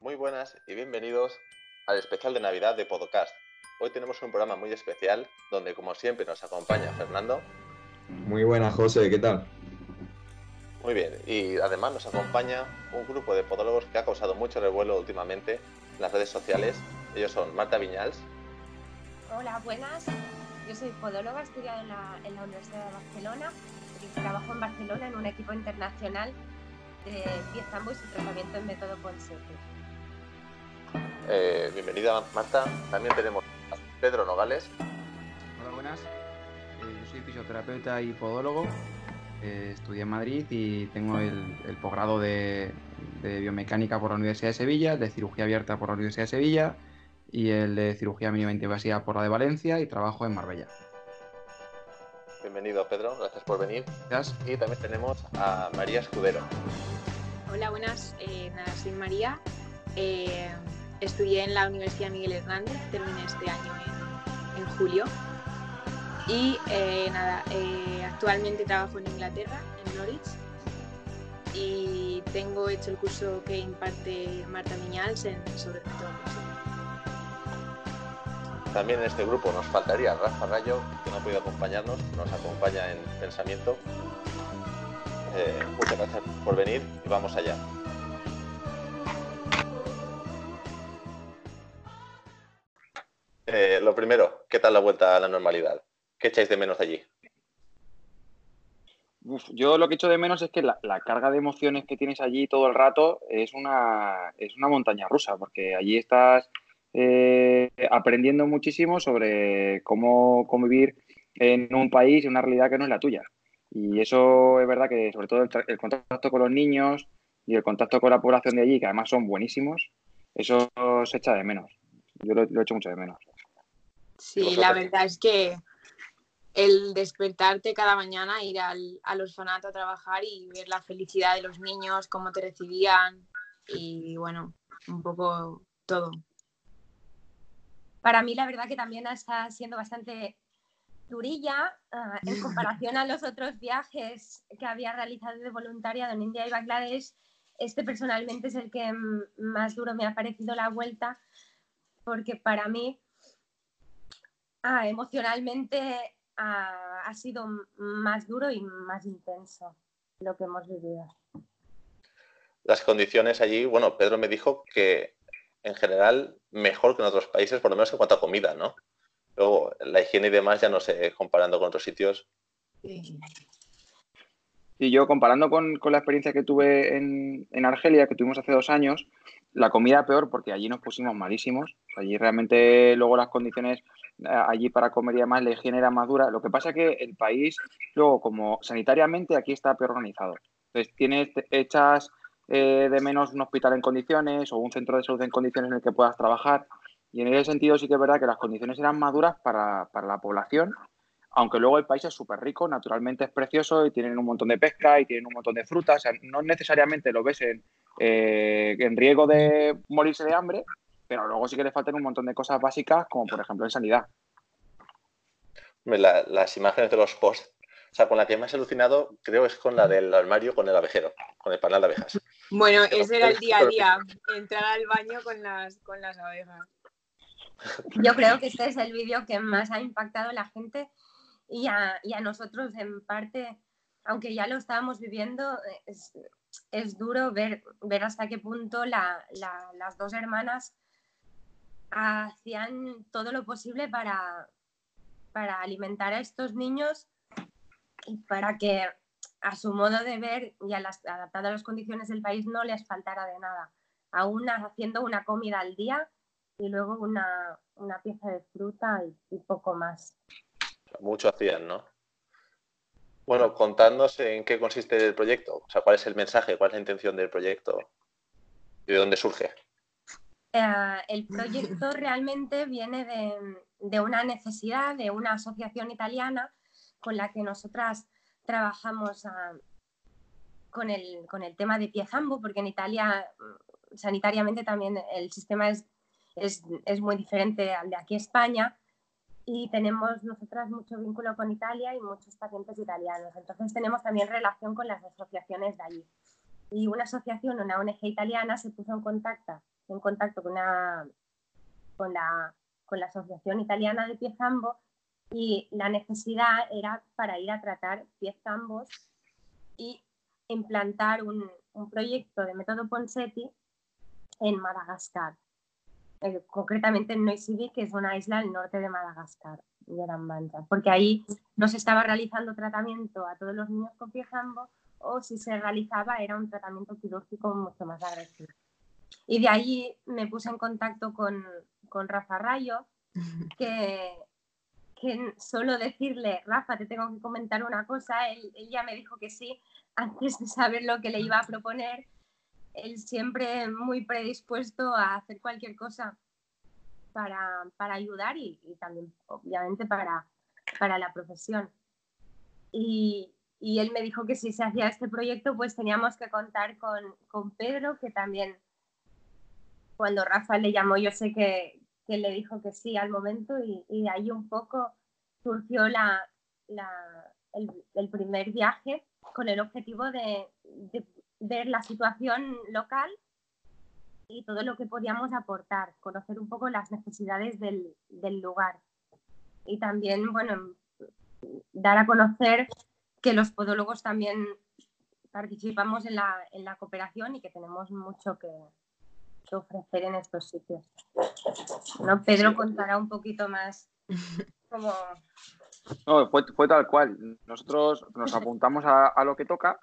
Muy buenas y bienvenidos al especial de Navidad de Podcast. Hoy tenemos un programa muy especial donde, como siempre, nos acompaña Fernando. Muy buenas, José, ¿qué tal? Muy bien, y además nos acompaña un grupo de podólogos que ha causado mucho revuelo últimamente en las redes sociales. Ellos son Marta Viñals. Hola, buenas. Yo soy podóloga, he estudiado en la, en la Universidad de Barcelona y trabajo en Barcelona en un equipo internacional de piezambo y su tratamiento en método Ponsete. Eh, bienvenida, Marta. También tenemos a Pedro Nogales. Hola, buenas. Eh, yo soy fisioterapeuta y podólogo. Eh, estudié en Madrid y tengo el, el posgrado de, de biomecánica por la Universidad de Sevilla, de cirugía abierta por la Universidad de Sevilla y el de cirugía mínima invasiva por la de Valencia y trabajo en Marbella. Bienvenido, Pedro. Gracias por venir. Gracias. Y también tenemos a María Escudero. Hola, buenas. Eh, nada, soy María. Eh, estudié en la Universidad Miguel Hernández, terminé este año en, julio. Y eh, nada, eh, actualmente trabajo en Inglaterra, en Norwich. Y tengo hecho el curso que imparte Marta Miñals en, sobre Ponsete. También en este grupo nos faltaría Rafa Rayo, que no ha podido acompañarnos, nos acompaña en pensamiento. Eh, muchas gracias por venir y vamos allá. Eh, lo primero, ¿qué tal la vuelta a la normalidad? ¿Qué echáis de menos allí? Yo lo que echo de menos es que la, carga de emociones que tienes allí todo el rato es una, es una montaña rusa, porque allí estás eh, aprendiendo muchísimo sobre cómo convivir en un país, en una realidad que no es la tuya. Y eso es verdad que sobre todo el, el contacto con los niños y el contacto con la población de allí, que además son buenísimos, eso se echa de menos. Yo lo, lo echo mucho de menos. Sí, la verdad es que el despertarte cada mañana, ir al, al orfanato a trabajar y ver la felicidad de los niños, cómo te recibían y bueno, un poco todo. Para mí, la verdad que también está siendo bastante durilla ah, en comparación a los otros viajes que había realizado de voluntariado en India y Bangladesh. Este personalmente es el que más duro me ha parecido la vuelta, porque para mí ah, emocionalmente ah, ha sido más duro y más intenso lo que hemos vivido. Las condiciones allí, bueno, Pedro me dijo que en general mejor que en otros países, por lo menos en cuanto a comida, ¿no? Luego, la higiene y demás, ya no sé, comparando con otros sitios. Y yo comparando con, con la experiencia que tuve en, en Argelia, que tuvimos hace dos años, la comida peor porque allí nos pusimos malísimos. Allí realmente luego las condiciones eh, allí para comer y demás, la higiene era más dura. Lo que pasa que el país, luego como sanitariamente aquí está peor organizado. Entonces tienes, te- echas eh, de menos un hospital en condiciones o un centro de salud en condiciones en el que puedas trabajar. Y en ese sentido sí que es verdad que las condiciones eran más duras para, para la población, aunque luego el país es súper rico, naturalmente es precioso y tienen un montón de pesca y tienen un montón de frutas. O sea, no necesariamente lo ves en, eh, en riesgo de morirse de hambre, pero luego sí que le faltan un montón de cosas básicas, como por ejemplo en sanidad. La- las imágenes de los posts, o sea, con la que más he alucinado, creo es con la del armario con el abejero, con el panal de abejas. Bueno, Pero ese era el día a día, entrar al baño con las, con las abejas. Yo creo que este es el vídeo que más ha impactado a la gente y a, y a nosotros en parte, aunque ya lo estábamos viviendo, es, es duro ver, ver hasta qué punto la- la- las dos hermanas hacían todo lo posible para, para alimentar a estos niños y para que a su modo de ver y a las, adaptado a las condiciones del país no les faltara de nada. Aún haciendo una comida al día y luego una, una pieza de fruta y, y poco más. Mucho hacían, ¿no? Bueno, contadnos en qué consiste el proyecto, o sea, cuál es el mensaje, cuál es la intención del proyecto y de dónde surge. Eh, el proyecto realmente viene de, de una necesidad de una asociación italiana con la que nosotras trabajamos ah, con, el, con el tema de piezambu, porque en Italia mm, sanitariamente también el sistema es, es, es muy diferente al de aquí España y tenemos nosotras mucho vínculo con Italia y muchos pacientes italianos. Entonces tenemos también relación con las asociaciones de allí. y una asociación, una ONG italiana, se puso en contacto, en contacto con, una, con, la, con la Asociación Italiana de Pies Ambos y la necesidad era para ir a tratar pies ambos y implantar un, un proyecto de método Ponseti en Madagascar, eh, concretamente en Noisivik, que es una isla al norte de Madagascar, de Mancha, porque ahí no se estaba realizando tratamiento a todos los niños con piejambo o si se realizaba era un tratamiento quirúrgico mucho más agresivo. Y de ahí me puse en contacto con, con Rafa Rayo, que, que solo decirle, Rafa, te tengo que comentar una cosa, él, él, ya me dijo que sí antes de saber lo que le iba a proponer él siempre muy predispuesto a hacer cualquier cosa para, para ayudar y, también, obviamente, para, para la profesión. Y, y, él me dijo que si se hacía este proyecto, pues teníamos que contar con, con Pedro, que también cuando Rafa le llamó, yo sé que, que le dijo que sí al momento y, y de ahí un poco surgió la, la, el, primer viaje con el objetivo de, ver la situación local y todo lo que podíamos aportar, conocer un poco las necesidades del, del lugar. Y también, bueno, dar a conocer que los podólogos también participamos en la, en la cooperación y que tenemos mucho que, que ofrecer en estos sitios. ¿No? Pedro contará un poquito más no, fue, fue, tal cual. Nosotros nos apuntamos a, a, lo que toca.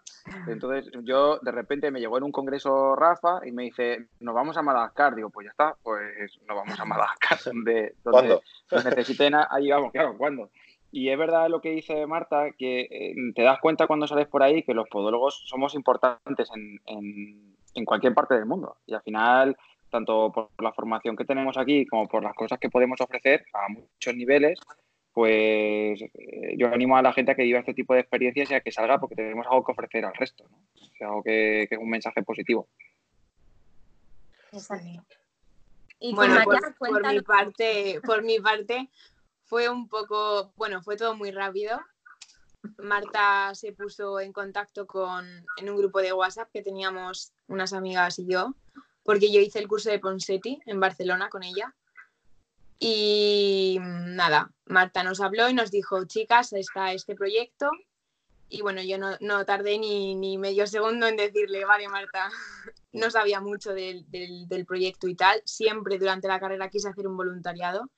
Entonces, yo de repente me llegó en un congreso Rafa y me dice, nos vamos a Madagascar. Digo, pues ya está, pues nos vamos a Madagascar. Donde, donde ¿Cuándo? necesiten, ahí vamos, claro, ¿cuándo? Y es verdad lo que dice Marta, que eh, te das cuenta cuando sales por ahí que los podólogos somos importantes en, en, en cualquier parte del mundo. Y al final, tanto por la formación que tenemos aquí como por las cosas que podemos ofrecer a muchos niveles, pues eh, yo animo a la gente a que viva este tipo de experiencias y a que salga porque tenemos algo que ofrecer al resto, ¿no? O sea, algo que, que, es un mensaje positivo. Y bueno, por, por, mi parte, por mi parte fue un poco, bueno, fue todo muy rápido. Marta se puso en contacto con, en un grupo de WhatsApp que teníamos unas amigas y yo, porque yo hice el curso de Ponseti en Barcelona con ella y nada, Marta nos habló y nos dijo, chicas, está este proyecto. Y bueno, yo no, no tardé ni, ni, medio segundo en decirle, vale, Marta, no sabía mucho del, del, del, proyecto y tal. Siempre durante la carrera quise hacer un voluntariado.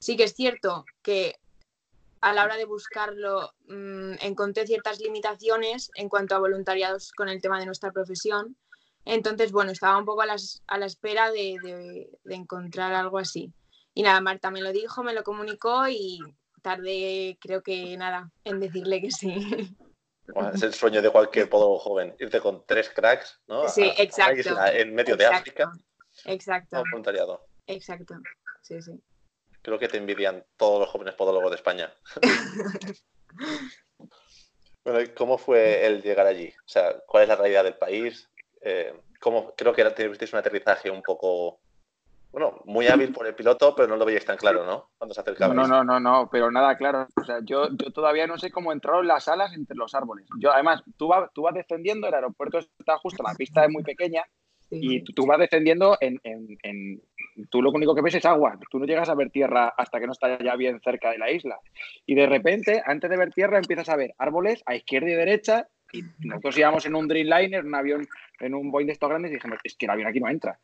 Sí que es cierto que a la hora de buscarlo mmm, encontré ciertas limitaciones en cuanto a voluntariados con el tema de nuestra profesión. Entonces, bueno, estaba un poco a, las, a la espera de, de, de encontrar algo así. Y nada, Marta me lo dijo, me lo comunicó y tardé, creo que nada, en decirle que sí. Bueno, es el sueño de cualquier podólogo joven, irte con tres cracks, ¿no? Sí, exacto. A, en medio exacto, de África. Exacto. voluntariado. Exacto, sí, sí. Creo que te envidian todos los jóvenes podólogos de España. bueno, ¿cómo fue el llegar allí? O sea, ¿cuál es la realidad del país? Eh, ¿cómo, creo que tuvisteis un aterrizaje un poco bueno, muy hábil por el piloto, pero no lo veíais tan claro, ¿no? Cuando se acercaba. No, no, no, no, pero nada claro. O sea, yo, yo todavía no sé cómo entraron las alas entre los árboles. Yo, además, tú, vas, tú vas descendiendo, el aeropuerto está justo, la pista es muy pequeña, y tú, tú, vas descendiendo en, en, en, Tú lo único que ves es agua. Tú no llegas a ver tierra hasta que no estás ya bien cerca de la isla. Y de repente, antes de ver tierra, empiezas a ver árboles a izquierda y derecha. Y nosotros íbamos en un Dreamliner, un avión, en un Boeing de estos grandes, y dijimos, es que el avión aquí no entra.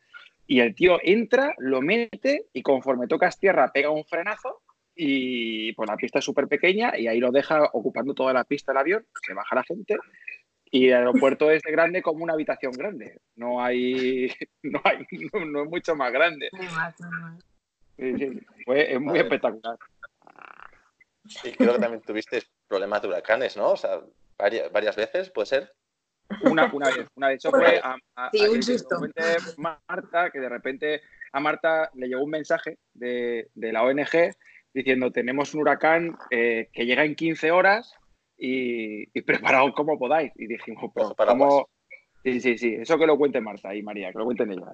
Y el tío entra, lo mete y conforme tocas tierra pega un frenazo y pues la pista es súper pequeña y ahí lo deja ocupando toda la pista el avión, se baja la gente y el aeropuerto es de grande como una habitación grande. No hay, no, hay, no, no es mucho más grande. Sí, sí, fue es muy espectacular. Y creo que también tuviste problemas de huracanes, ¿no? O sea, varias, varias veces, ¿puede ser? Una, una vez, una vez. Eso fue a, a, sí, un susto. Marta, que de repente a Marta le llegó un mensaje de, de la ONG diciendo tenemos un huracán eh, que llega en 15 horas y, y preparaos como podáis. Y dijimos, pues, ¿cómo? Sí, sí, sí. Eso que lo cuente Marta y María, que lo cuenten ellas.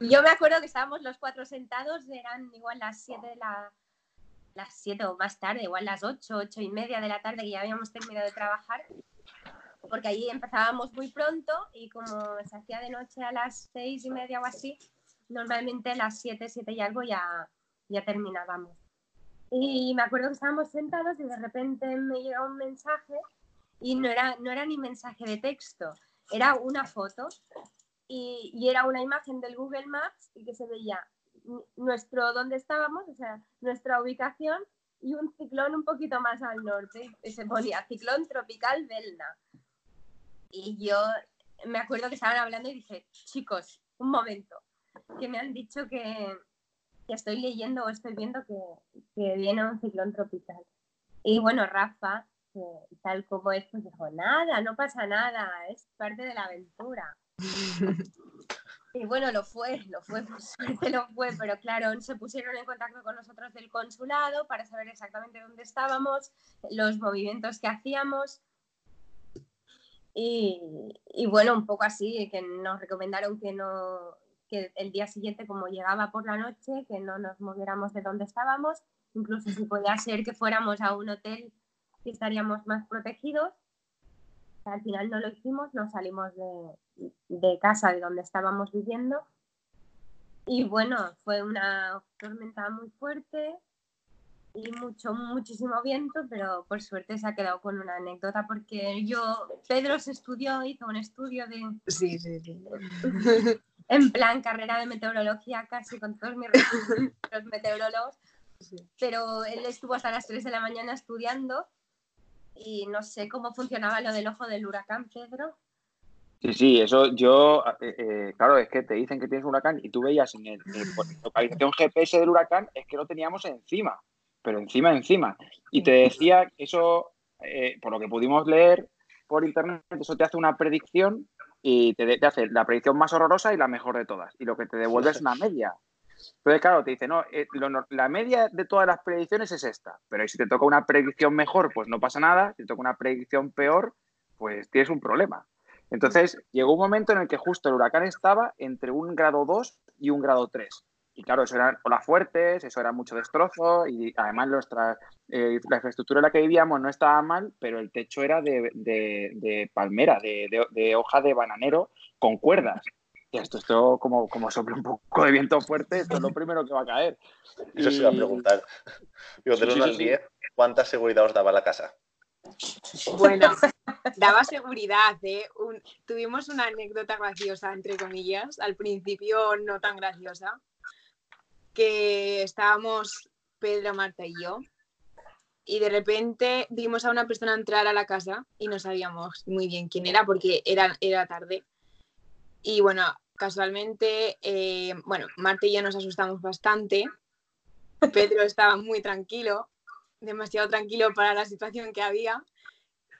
Yo me acuerdo que estábamos los cuatro sentados, eran igual las 7 de la las 7 o más tarde, igual las 8, 8 y media de la tarde que ya habíamos terminado de trabajar porque allí empezábamos muy pronto y como se hacía de noche a las seis y media o así, normalmente a las siete, siete y algo ya, ya terminábamos. Y me acuerdo que estábamos sentados y de repente me llega un mensaje y no era, no era ni mensaje de texto, era una foto y, y, era una imagen del Google Maps y que se veía nuestro dónde estábamos, o sea, nuestra ubicación y un ciclón un poquito más al norte. Y se ponía ciclón tropical Belna. Y yo me acuerdo que estaban hablando y dije, chicos, un momento, que me han dicho que, que estoy leyendo o estoy viendo que, que, viene un ciclón tropical. Y bueno, Rafa, tal como es, pues dijo, nada, no pasa nada, es parte de la aventura. Y bueno, lo fue, lo fue, por suerte lo fue, pero claro, se pusieron en contacto con nosotros del consulado para saber exactamente dónde estábamos, los movimientos que hacíamos. Y, y bueno, un poco así, que nos recomendaron que no, que el día siguiente, como llegaba por la noche, que no nos moviéramos de donde estábamos, incluso si podía ser que fuéramos a un hotel que estaríamos más protegidos. Al final no lo hicimos, nos salimos de, de casa de donde estábamos viviendo. Y bueno, fue una tormenta muy fuerte y mucho, muchísimo viento, pero por suerte se ha quedado con una anécdota porque yo, Pedro se estudió, hizo un estudio de... Sí, sí, sí. en plan carrera de meteorología casi con todos mis los meteorólogos, sí. pero él estuvo hasta las 3 de la mañana estudiando y no sé cómo funcionaba lo del ojo del huracán, Pedro. Sí, sí, eso yo, eh, eh, claro, es que te dicen que tienes un huracán y tú veías en el, en localización GPS del huracán, es que lo teníamos encima, pero encima, encima. Y te decía que eso, eh, por lo que pudimos leer por internet, eso te hace una predicción y te, te, hace la predicción más horrorosa y la mejor de todas. Y lo que te devuelve es una media. Entonces, claro, te dice, no, eh, lo, la media de todas las predicciones es esta, pero si te toca una predicción mejor, pues no pasa nada, si te toca una predicción peor, pues tienes un problema. Entonces, llegó un momento en el que justo el huracán estaba entre un grado 2 y un grado 3. Y claro, eso eran olas fuertes, eso era mucho destrozo y además nuestra, eh, la infraestructura en la que vivíamos no estaba mal, pero el techo era de, de, de palmera, de, de, hoja de bananero con cuerdas. Y esto, esto como, como sopla un poco de viento fuerte, esto es lo primero que va a caer. Eso y... se iba a preguntar. Digo, del 1 sí, sí, al 10, ¿cuánta seguridad os daba la casa? Bueno, daba seguridad, ¿eh? Un, tuvimos una anécdota graciosa, entre comillas, al principio no tan graciosa, que estábamos Pedro, Marta y yo, y de repente vimos a una persona entrar a la casa y no sabíamos muy bien quién era porque era, era tarde. Y bueno, casualmente, eh, bueno, Marta y yo nos asustamos bastante. Pedro estaba muy tranquilo, demasiado tranquilo para la situación que había.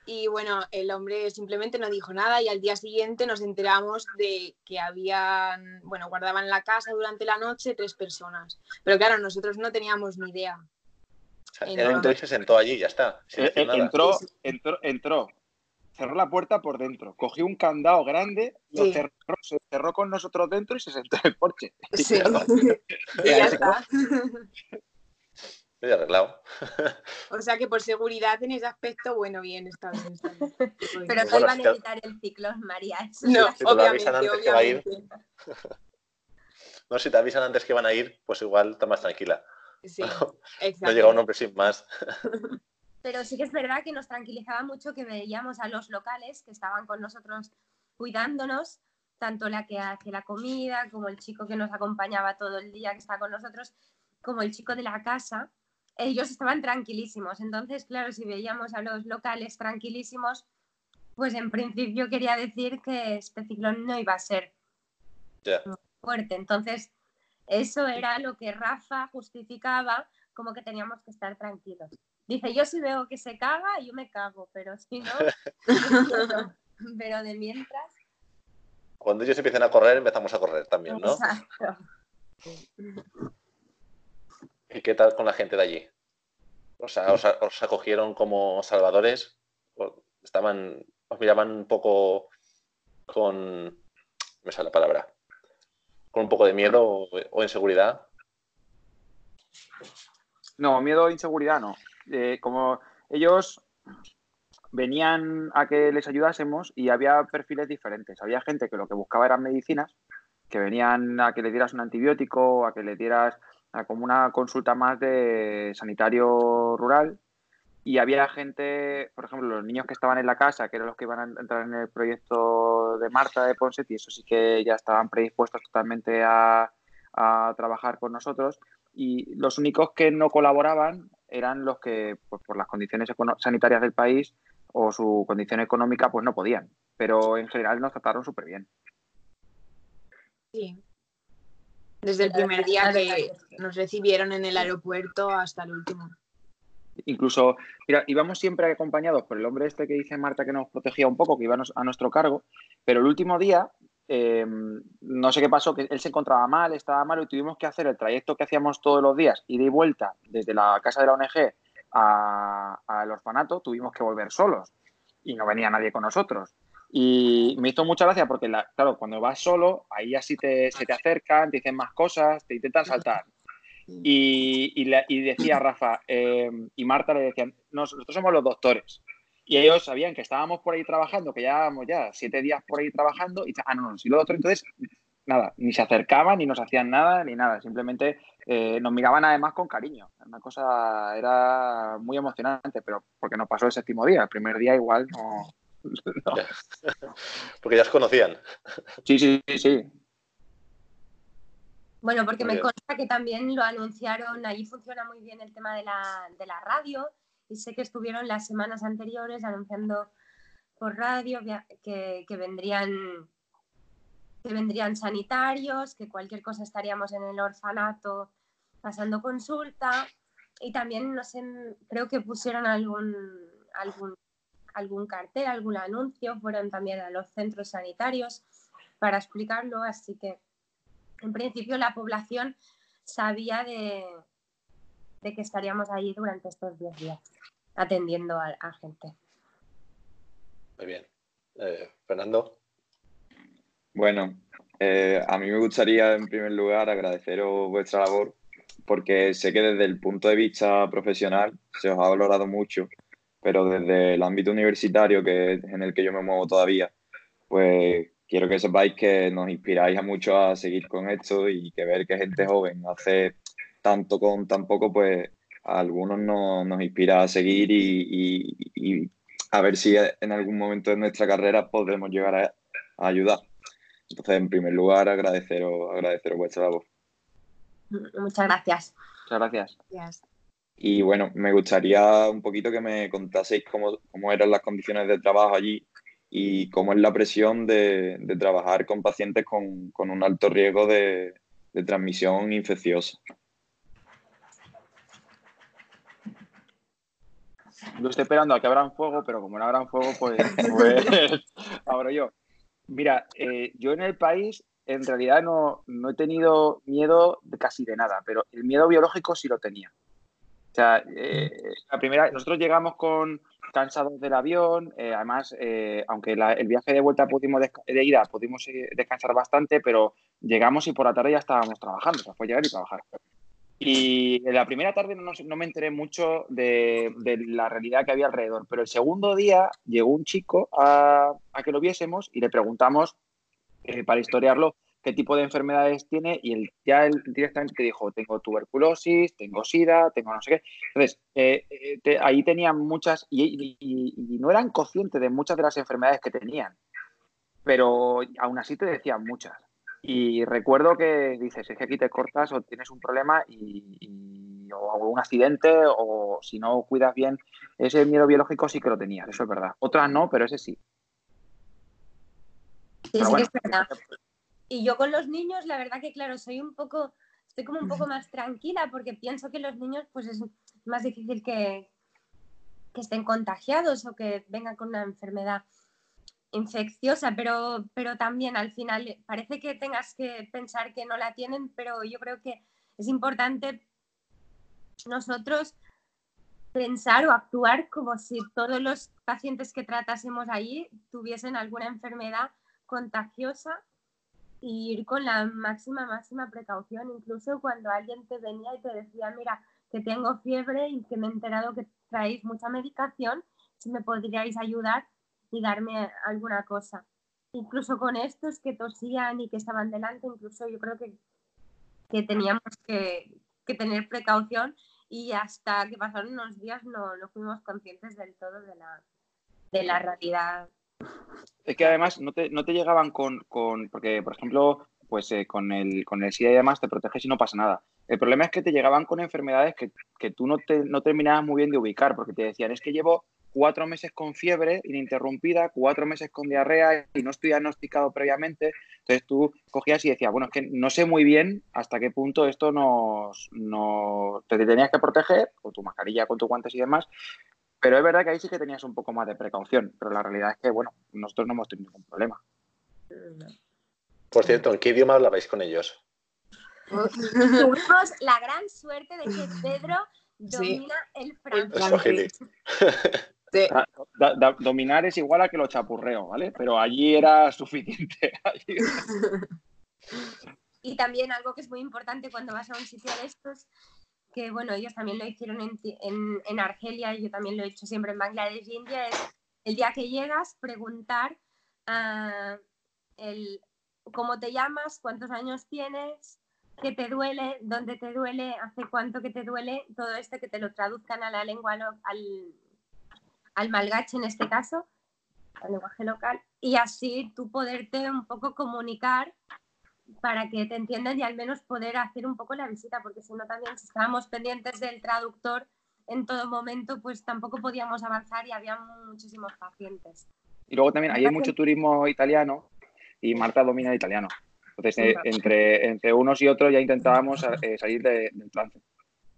Y bueno, el hombre simplemente no dijo nada y al día siguiente nos enteramos de que habían, bueno, guardaban la casa durante la noche tres personas. Pero claro, nosotros no teníamos ni idea. O sea, él entró y se sentó allí, ya está. Eh, entró, entró, entró, cerró la puerta por dentro, cogió un candado grande, lo sí. cerró, se cerró con nosotros dentro y se sentó en el porche. Sí, y, ya está. Estoy arreglado. O sea que por seguridad en ese aspecto, bueno, bien, está bien. Está bien. Pero no bueno, iban a evitar el ciclón, María. Eso no, si obviamente, antes que va a ir. No, si te avisan antes que van a ir, pues igual estás más tranquila. Sí, exacto. No llega un hombre sin más. Pero sí que es verdad que nos tranquilizaba mucho que veíamos a los locales que estaban con nosotros cuidándonos, tanto la que hace la comida, como el chico que nos acompañaba todo el día, que está con nosotros, como el chico de la casa. Ellos estaban tranquilísimos. Entonces, claro, si veíamos a los locales tranquilísimos, pues en principio quería decir que este ciclón no iba a ser yeah. fuerte. Entonces, eso era lo que Rafa justificaba como que teníamos que estar tranquilos. Dice, yo si veo que se caga, yo me cago, pero si no, pero de mientras... Cuando ellos empiecen a correr, empezamos a correr también, ¿no? Exacto. ¿Y qué tal con la gente de allí? O sea, ¿os, acogieron como salvadores? ¿Estaban, os miraban un poco con... me sale la palabra con un poco de miedo o, inseguridad? No, miedo o inseguridad no. Eh, como ellos, venían a que les ayudásemos y había perfiles diferentes. Había gente que lo que buscaba eran medicinas, que venían a que le dieras un antibiótico, a que le dieras como una consulta más de sanitario rural. Y había gente, por ejemplo, los niños que estaban en la casa, que eran los que iban a entrar en el proyecto de Marta de Ponset, y eso sí que ya estaban predispuestos totalmente a, a trabajar con nosotros. Y los únicos que no colaboraban eran los que, pues, por las condiciones sanitarias del país o su condición económica, pues no podían. Pero en general nos trataron súper bien. Sí. Desde el primer día que nos recibieron en el aeropuerto hasta el último. Incluso, mira, íbamos siempre acompañados por el hombre este que dice Marta que nos protegía un poco, que iba a nuestro cargo, pero el último día, em, no sé qué pasó, que él se encontraba mal, estaba mal y tuvimos que hacer el trayecto que hacíamos todos los días, ida y vuelta desde la casa de la ONG al orfanato, tuvimos que volver solos y no venía nadie con nosotros. Y me hizo mucha gracia porque, claro, cuando vas solo, ahí así te, se te acercan, te dicen más cosas, te intentan saltar. Y, y, decía Rafa eh, y Marta le decían, nosotros somos los doctores. Y ellos sabían que estábamos por ahí trabajando, que llevábamos ya siete días por ahí trabajando, y ah, no, no, si los doctores, entonces, nada, ni se acercaban, ni nos hacían nada, ni nada, simplemente eh, nos miraban además con cariño. Una cosa era muy emocionante, pero porque nos pasó el séptimo día, el primer día igual no. porque ya os conocían. Sí, sí, sí, Bueno, porque me consta que también lo anunciaron, allí funciona muy bien el tema de la, de la radio y sé que estuvieron las semanas anteriores anunciando por radio que, que, vendrían que vendrían sanitarios, que cualquier cosa estaríamos en el orfanato pasando consulta y también no sé, creo que pusieron algún algún algún cartel, algún anuncio, fueron también a los centros sanitarios para explicarlo, así que en principio la población sabía de, de que estaríamos allí durante estos 10 días atendiendo a, gente. Muy bien. Eh, Fernando. Bueno, eh, a mí me gustaría en primer lugar agradeceros vuestra labor porque sé que desde el punto de vista profesional se os ha valorado mucho, pero desde el ámbito universitario, que es en el que yo me muevo todavía, pues quiero que sepáis que nos inspiráis a mucho a seguir con esto y que ver que gente joven hace tanto con tan poco, pues a algunos nos inspira a seguir y, a ver si en algún momento de nuestra carrera podremos llegar a, ayudar. Entonces, en primer lugar, agradeceros, agradeceros vuestra labor. Muchas gracias. Muchas gracias. gracias. Y bueno, me gustaría un poquito que me contaseis cómo, cómo eran las condiciones de trabajo allí y cómo es la presión de, trabajar con pacientes con, con un alto riesgo de, de transmisión infecciosa. Yo estoy esperando a que abran fuego, pero como no abran fuego, pues, pues abro yo. Mira, eh, yo en el país en realidad no, no, he tenido miedo de casi de nada, pero el miedo biológico sí lo tenía. O sea, eh, la primera, nosotros llegamos con cansados del avión, eh, además, aunque el viaje de vuelta pudimos de ida pudimos descansar bastante, pero llegamos y por la tarde ya estábamos trabajando, o sea, fue llegar y trabajar. Y en la primera tarde no, me enteré mucho de, la realidad que había alrededor, pero el segundo día llegó un chico a, que lo viésemos y le preguntamos, eh, para historiarlo, qué tipo de enfermedades tiene y él ya él directamente dijo, tengo tuberculosis, tengo sida, tengo no sé qué. Entonces, eh, eh, ahí tenían muchas y, y, no eran conscientes de muchas de las enfermedades que tenían, pero aún así te decían muchas. Y recuerdo que dices, es que aquí te cortas o tienes un problema y, o un accidente o si no cuidas bien, ese miedo biológico sí que lo tenías, eso es verdad. Otras no, pero ese sí. Sí, sí que es verdad. Y yo con los niños, la verdad que claro, soy un poco, estoy como un poco más tranquila porque pienso que los niños pues es más difícil que, que estén contagiados o que vengan con una enfermedad infecciosa, pero, pero también al final parece que tengas que pensar que no la tienen, pero yo creo que es importante nosotros pensar o actuar como si todos los pacientes que tratásemos ahí tuviesen alguna enfermedad contagiosa y ir con la máxima, máxima precaución, incluso cuando alguien te venía y te decía, mira, que tengo fiebre y que me he enterado que traéis mucha medicación, si me podríais ayudar y darme alguna cosa. Incluso con estos que tosían y que estaban delante, incluso yo creo que, que teníamos que, que tener precaución y hasta que pasaron unos días no, no fuimos conscientes del todo de la, de la realidad. Es que además no te, no te llegaban con, con, porque por ejemplo, pues eh, con, el, con el SIDA y demás te proteges y no pasa nada. El problema es que te llegaban con enfermedades que, que tú no, te, no terminabas muy bien de ubicar, porque te decían, es que llevo cuatro meses con fiebre ininterrumpida, cuatro meses con diarrea y no estoy diagnosticado previamente. Entonces tú cogías y decías, bueno, es que no sé muy bien hasta qué punto esto nos, nos te tenías que proteger con tu mascarilla, con tus guantes y demás. Pero es verdad que ahí sí que tenías un poco más de precaución, pero la realidad es que, bueno, nosotros no hemos tenido ningún problema. Por cierto, ¿en qué idioma hablabais con ellos? Tuvimos la gran suerte de que Pedro domina el francés. Sí. Da, da, dominar es igual a que lo chapurreo, ¿vale? Pero allí era suficiente. Allí... y también algo que es muy importante cuando vas a un sitio de estos, que bueno, ellos también lo hicieron en, en, en Argelia y yo también lo he hecho siempre en Bangladesh y India, es el día que llegas preguntar uh, el, cómo te llamas, cuántos años tienes, qué te duele, dónde te duele, hace cuánto que te duele, todo esto que te lo traduzcan a la lengua, al, al malgache en este caso, al lenguaje local, y así tú poderte un poco comunicar para que te entiendan y al menos poder hacer un poco la visita, porque si no también si estábamos pendientes del traductor en todo momento, pues tampoco podíamos avanzar y había muchísimos pacientes. Y luego también hay mucho turismo italiano y Marta domina el italiano. Entonces, eh, entre, entre unos y otros ya intentábamos eh, salir de, del trance.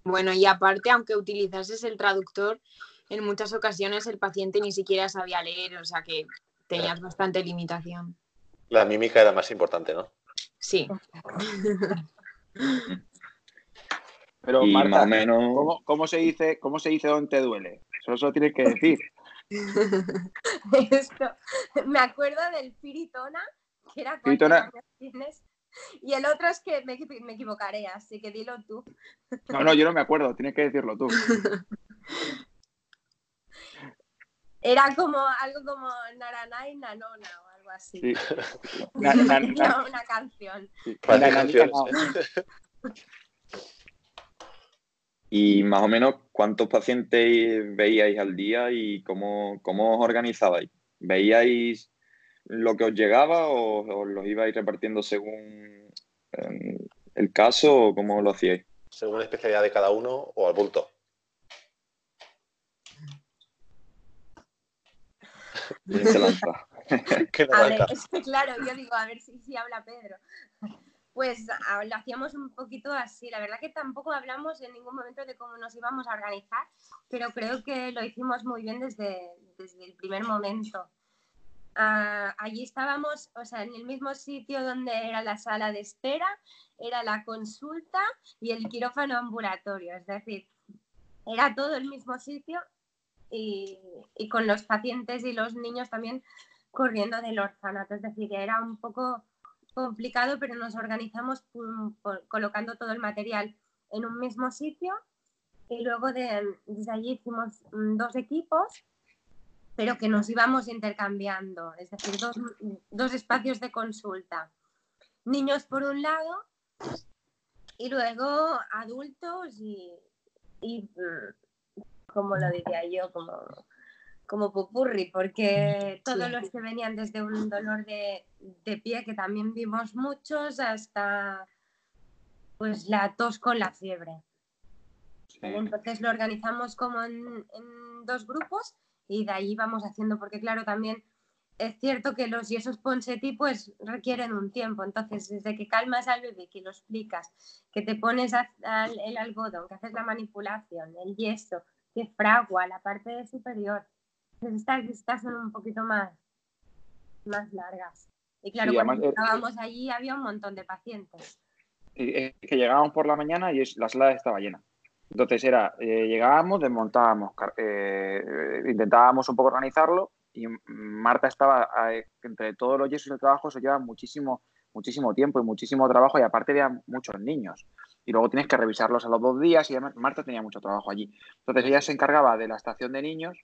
Bueno, y aparte, aunque utilizases el traductor, en muchas ocasiones el paciente ni siquiera sabía leer, o sea que tenías bastante limitación. La mímica era más importante, ¿no? Sí. Pero Y Marta, más o menos- ¿cómo, cómo se dice, ¿cómo se dice dónde te duele? Solo eso tienes que decir. Esto, me acuerdo del Piritona, que era Piritona. tienes, y el otro es que me, me equivocaré, así que dilo tú. No, no, yo no me acuerdo, tienes que decirlo tú. Era como algo como Naranay Nanona o algo así. Sí. Na- na- na- Era una canción. sí. Parece Na- na- canción. Y más o menos, ¿cuántos pacientes veíais al día y cómo, cómo os organizabais? ¿Veíais lo que os llegaba o os los ibais repartiendo según eh, el caso o cómo lo hacíais? Según la especialidad de cada uno o al bulto. ¿Quién se lanza? ¿Qué nos A ver, arranca? es que claro, yo digo, a ver si, si habla Pedro. Pues a- lo hacíamos un poquito así. La verdad que tampoco hablamos en ningún momento de cómo nos íbamos a organizar, pero creo que lo hicimos muy bien desde, desde el primer momento. Ah, allí estábamos, o sea, en el mismo sitio donde era la sala de espera, era la consulta y el quirófano ambulatorio. Es decir, era todo el mismo sitio y, y con los pacientes y los niños también corriendo del orfanato. Es decir, era un poco complicado, pero nos organizamos pum, por- colocando todo el material en un mismo sitio y luego de- desde allí hicimos mm, dos equipos, pero que nos íbamos intercambiando, es decir, dos, dos espacios de consulta. Niños por un lado y luego adultos y, y mm, como lo diría yo, como como popurri, porque todos Sí. los que venían desde un dolor de, de pie, que también vimos muchos, hasta pues la tos con la fiebre. Entonces lo organizamos como en, en dos grupos y de ahí vamos haciendo, porque claro, también es cierto que los yesos Ponseti pues requieren un tiempo, entonces desde que calmas al bebé, que lo explicas, que te pones a- el algodón, que haces la manipulación, el yeso, que fragua la parte superior, entonces estas son un poquito más, más largas. Y claro, Sí, cuando además, eh, estábamos allí había un montón de pacientes. Es que llegábamos por la mañana y la sala estaba llena. Entonces era, eh, llegábamos, desmontábamos, eh, intentábamos un poco organizarlo y Marta estaba, eh, entre todos los yesos y el trabajo, eso lleva muchísimo, muchísimo tiempo y muchísimo trabajo y aparte había muchos niños. Y luego tienes que revisarlos a los dos días y además Marta tenía mucho trabajo allí. Entonces ella se encargaba de la estación de niños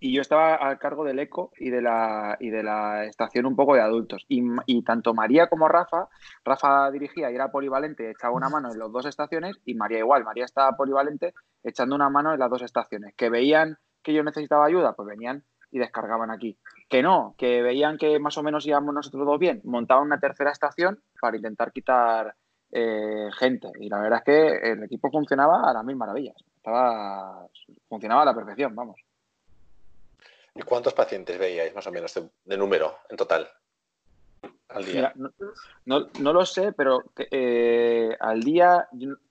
y yo estaba al cargo del eco y de la, y de la estación un poco de adultos. Y, tanto María como Rafa, Rafa dirigía y era polivalente, echaba una mano en las dos estaciones y María igual, María estaba polivalente echando una mano en las dos estaciones. Que veían que yo necesitaba ayuda, pues venían y descargaban aquí. Que no, que veían que más o menos íbamos nosotros dos bien, montaban una tercera estación para intentar quitar eh, gente. Y la verdad es que el equipo funcionaba a las mil maravillas. Estaba, funcionaba a la perfección, vamos. ¿Y cuántos pacientes veíais más o menos de, número en total al día? no, lo sé, pero eh, al día,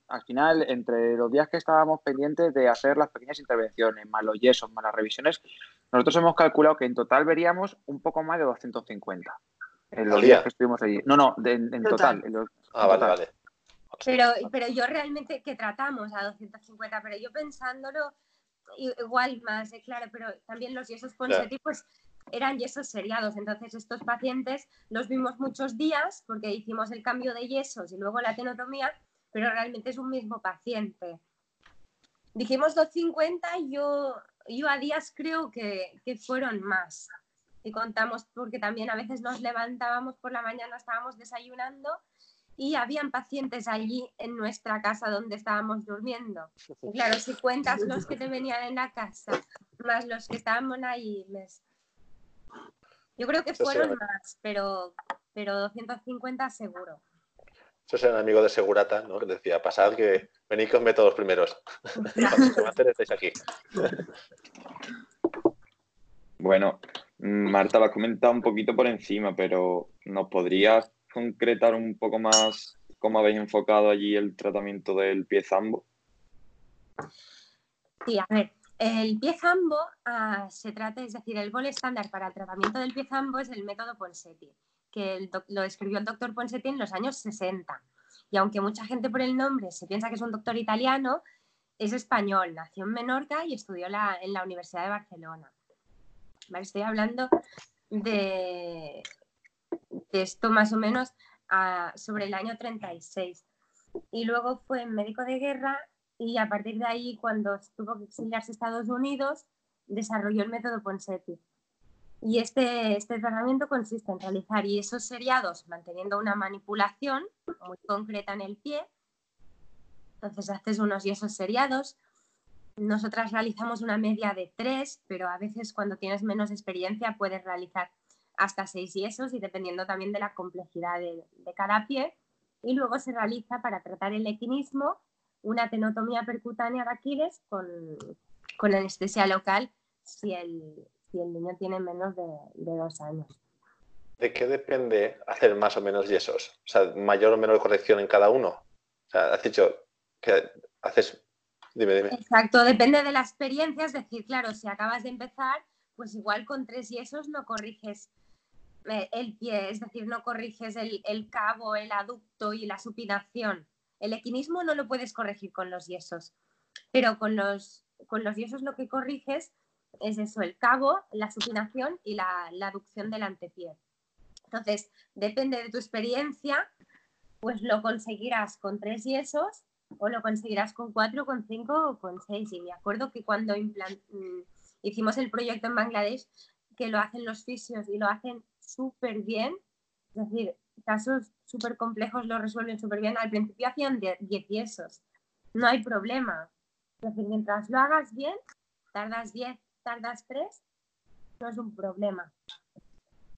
al final, entre los días que estábamos pendientes de hacer las pequeñas intervenciones, más los yesos, más las revisiones, nosotros hemos calculado que en total veríamos un poco más de 250 en los días que estuvimos allí. No, no, en, total. ah, vale, vale. Pero, pero yo realmente que tratamos a 250, pero yo pensándolo igual más, eh, claro, pero también los yesos Ponseti pues eran yesos seriados, entonces estos pacientes los vimos muchos días porque hicimos el cambio de yesos y luego la tenotomía, pero realmente es un mismo paciente. Dijimos 250 y yo, yo a días creo que, que fueron más. Y contamos porque también a veces nos levantábamos por la mañana, estábamos desayunando y habían pacientes allí en nuestra casa donde estábamos durmiendo. claro, si cuentas los que te venían en la casa, más los que estábamos ahí, yo creo que fueron más, pero, pero 250 seguro. Eso es un amigo de Segurata, ¿no? Que decía, pasad que venid con métodos primeros. Estáis aquí. Bueno, Marta, lo has comentado un poquito por encima, pero ¿nos podrías concretar un poco más cómo habéis enfocado allí el tratamiento del pie zambo? Sí, a ver, el pie zambo ah, se trata, es decir, el gol estándar para el tratamiento del pie zambo es el método Ponseti, que lo escribió el doctor Ponseti en los años 60. Y aunque mucha gente por el nombre se piensa que es un doctor italiano, es español, nació en Menorca y estudió en la Universidad de Barcelona. estoy hablando de, de esto más o menos sobre el año 36. Y luego fue médico de guerra y a partir de ahí, cuando tuvo que exiliarse a Estados Unidos, desarrolló el método Ponseti. Y este, este tratamiento consiste en realizar yesos seriados manteniendo una manipulación muy concreta en el pie. Entonces haces unos yesos seriados. Nosotras realizamos una media de tres, pero a veces cuando tienes menos experiencia puedes realizar hasta seis yesos y dependiendo también de la complejidad de, cada pie. Y luego se realiza para tratar el equinismo una tenotomía percutánea de Aquiles con, con anestesia local si el, si el niño tiene menos de, dos años. ¿De qué depende hacer más o menos yesos? O sea, mayor o menor corrección en cada uno. O sea, has dicho que haces... Dime, dime. Exacto, depende de la experiencia. Es decir, claro, si acabas de empezar, pues igual con tres yesos no corriges el pie, es decir, no corriges el, cabo, el aducto y la supinación. El equinismo no lo puedes corregir con los yesos, pero con los, con los yesos lo que corriges es eso, el cabo, la supinación y la, la aducción del antepié. Entonces, depende de tu experiencia, pues lo conseguirás con tres yesos o lo conseguirás con cuatro, con cinco o con seis. Y me acuerdo que cuando mm, hicimos el proyecto en Bangladesh, que lo hacen los fisios y lo hacen súper bien. Es decir, casos súper complejos lo resuelven súper bien. Al principio hacían 10 yesos. No hay problema. Es decir, mientras lo hagas bien, tardas 10, tardas 3, no es un problema.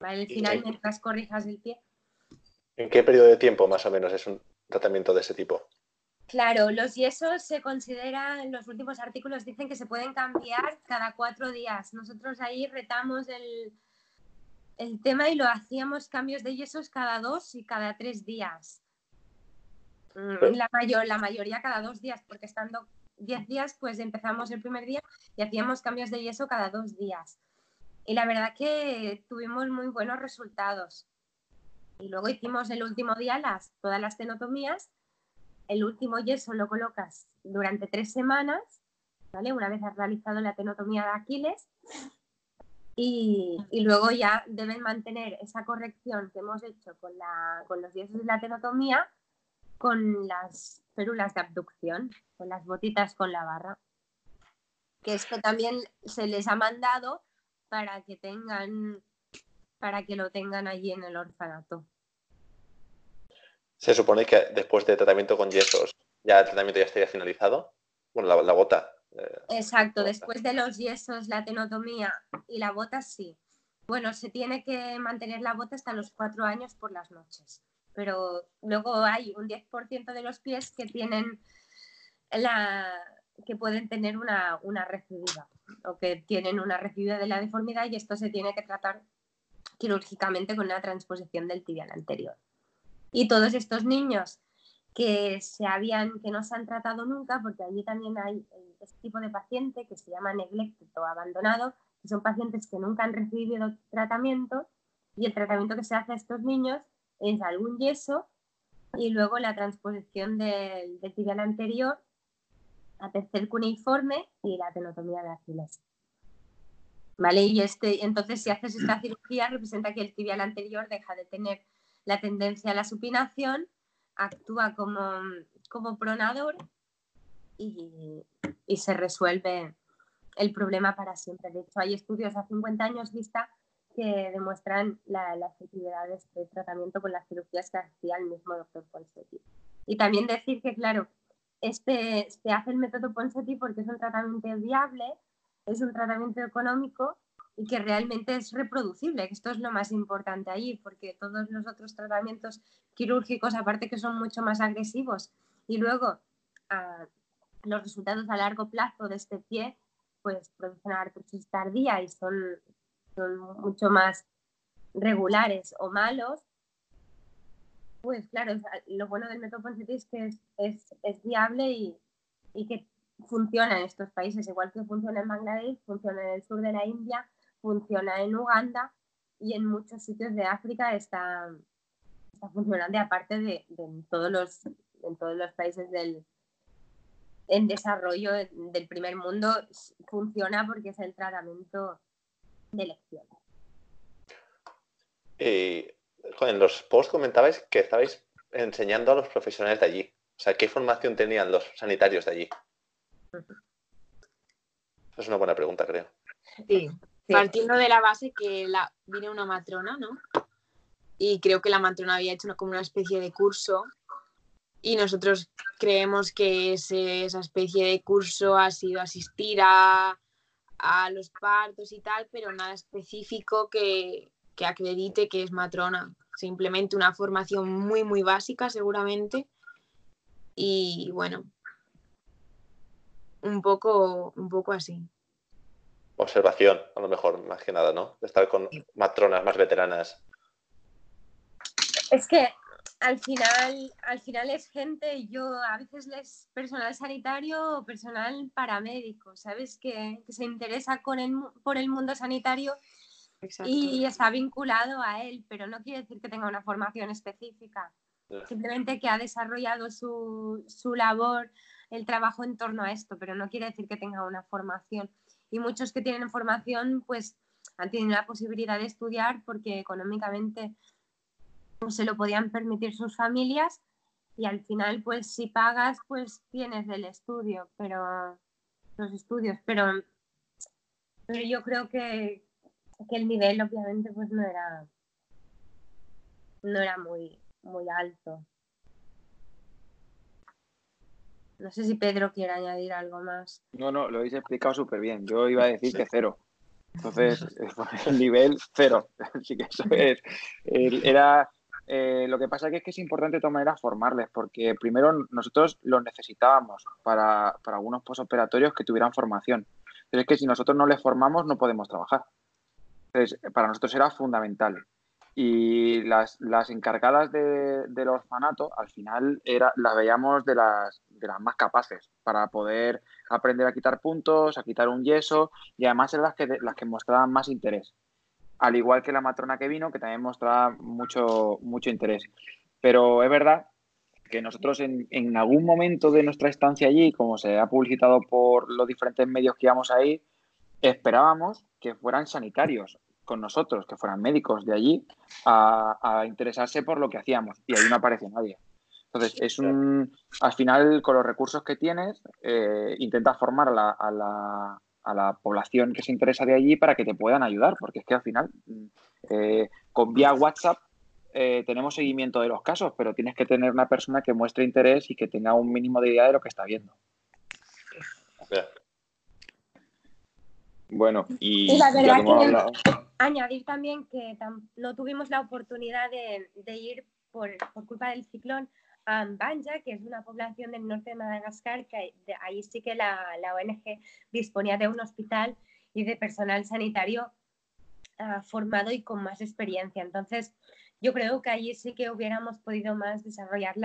Al final, mientras corrijas el pie. ¿En qué periodo de tiempo más o menos es un tratamiento de ese tipo? Claro, los yesos se consideran, los últimos artículos dicen que se pueden cambiar cada cuatro días. Nosotros ahí retamos el, el tema y lo hacíamos cambios de yesos cada dos y cada tres días. La, mayor, la mayoría cada dos días, porque estando diez días, pues empezamos el primer día y hacíamos cambios de yeso cada dos días. Y la verdad que tuvimos muy buenos resultados. Y luego hicimos el último día las, todas las tenotomías. El último yeso lo colocas durante tres semanas, ¿vale? Una vez has realizado la tenotomía de Aquiles y, luego ya deben mantener esa corrección que hemos hecho con, la, con los yesos de la tenotomía con las férulas de abducción, con las botitas con la barra. que esto también se les ha mandado para que tengan, para que lo tengan allí en el orfanato. Se supone que después de tratamiento con yesos, ya el tratamiento ya estaría finalizado. Bueno, la, la bota. Eh, Exacto, después de los yesos, la tenotomía y la bota, sí. Bueno, se tiene que mantener la bota hasta los cuatro años por las noches, pero luego hay un 10% de los pies que tienen la que pueden tener una, una recidida o que tienen una recidida de la deformidad y esto se tiene que tratar quirúrgicamente con una transposición del tibial anterior. Y todos estos niños que se habían que no se han tratado nunca, porque allí también hay este tipo de paciente que se llama neglected o abandonado, que son pacientes que nunca han recibido tratamiento y el tratamiento que se hace a estos niños es algún yeso y luego la transposición del, del tibial anterior a tercer cuneiforme y la tenotomía de Aquiles. ¿Vale? Y este, entonces, si haces esta cirugía, representa que el tibial anterior deja de tener la tendencia a la supinación, actúa como, como pronador y, y se resuelve el problema para siempre. De hecho, hay estudios a 50 años vista que demuestran la, la, efectividad de este tratamiento con las cirugías que hacía el mismo doctor Ponseti. Y también decir que, claro, este, se hace el método Ponseti porque es un tratamiento viable, es un tratamiento económico y que realmente es reproducible, que esto es lo más importante ahí, porque todos los otros tratamientos quirúrgicos, aparte que son mucho más agresivos, y luego uh, los resultados a largo plazo de este pie, pues producen artrosis tardía y son, son mucho más regulares o malos, pues claro, lo bueno del método Ponseti es que es, es, es viable y, y, que funciona en estos países, igual que funciona en Bangladesh, funciona en el sur de la India, funciona en Uganda y en muchos sitios de África está, está funcionando, y aparte de, de en, todos los, en todos los países del en desarrollo del primer mundo funciona porque es el tratamiento de elección. Eh, en los posts comentabais que estabais enseñando a los profesionales de allí. O sea, ¿qué formación tenían los sanitarios de allí? Uh -huh. Es una buena pregunta, creo. Sí, partiendo de la base que la, vino una matrona, ¿no? Y creo que la matrona había hecho como una especie de curso y nosotros creemos que esa especie de curso ha sido asistir a, a los partos y tal, pero nada específico que, que acredite que es matrona. Simplemente una formación muy, muy básica, seguramente. Y bueno, un poco, un poco así. Observación, a lo mejor, más que nada, ¿no? De estar con matronas más veteranas. Es que al final, al final es gente, yo a veces les personal sanitario o personal paramédico, ¿sabes? Que, que se interesa con el, por el mundo sanitario Exacto. y está vinculado a él, pero no quiere decir que tenga una formación específica. Yeah. Simplemente que ha desarrollado su, su labor, el trabajo en torno a esto, pero no quiere decir que tenga una formación. Y muchos que tienen formación, pues han tenido la posibilidad de estudiar porque económicamente no se lo podían permitir sus familias y al final pues si pagas pues tienes el estudio pero los estudios pero, pero yo creo que, que, el nivel obviamente pues no era no era muy muy alto no sé si Pedro quiere añadir algo más. No no lo habéis explicado súper bien yo iba a decir que cero. Entonces el nivel cero. Así que eso es. Era eh, lo que pasa es que es, que es importante de todas maneras formarles, porque primero nosotros los necesitábamos para, para algunos postoperatorios que tuvieran formación. Pero es que si nosotros no les formamos no podemos trabajar. Entonces, para nosotros era fundamental. Y las, las encargadas de, del orfanato, al final, era, las veíamos de las, de las más capaces para poder aprender a quitar puntos, a quitar un yeso, y además eran las que, las que mostraban más interés al igual que la matrona que vino, que también mostraba mucho, mucho interés. Pero es verdad que nosotros en, en, algún momento de nuestra estancia allí, como se ha publicitado por los diferentes medios que íbamos a esperábamos que fueran sanitarios con nosotros, que fueran médicos de allí, a, a interesarse por lo que hacíamos. Y ahí no aparece nadie. Entonces, es un. Al final, con los recursos que tienes, eh, intentas formar a la, a la a la población que se interesa de allí para que te puedan ayudar, porque es que al final, mm, eh, con vía WhatsApp eh, tenemos seguimiento de los casos, pero tienes que tener una persona que muestre interés y que tenga un mínimo de idea de lo que está viendo. Bueno, y, la verdad que añadir también que no tuvimos la oportunidad de, ir por, culpa del ciclón a Banja, que es una población del norte de Madagascar, que ahí sí que la, ONG disponía de un hospital y de personal sanitario ah, formado y con más experiencia. Entonces, yo creo que allí sí que hubiéramos podido más desarrollar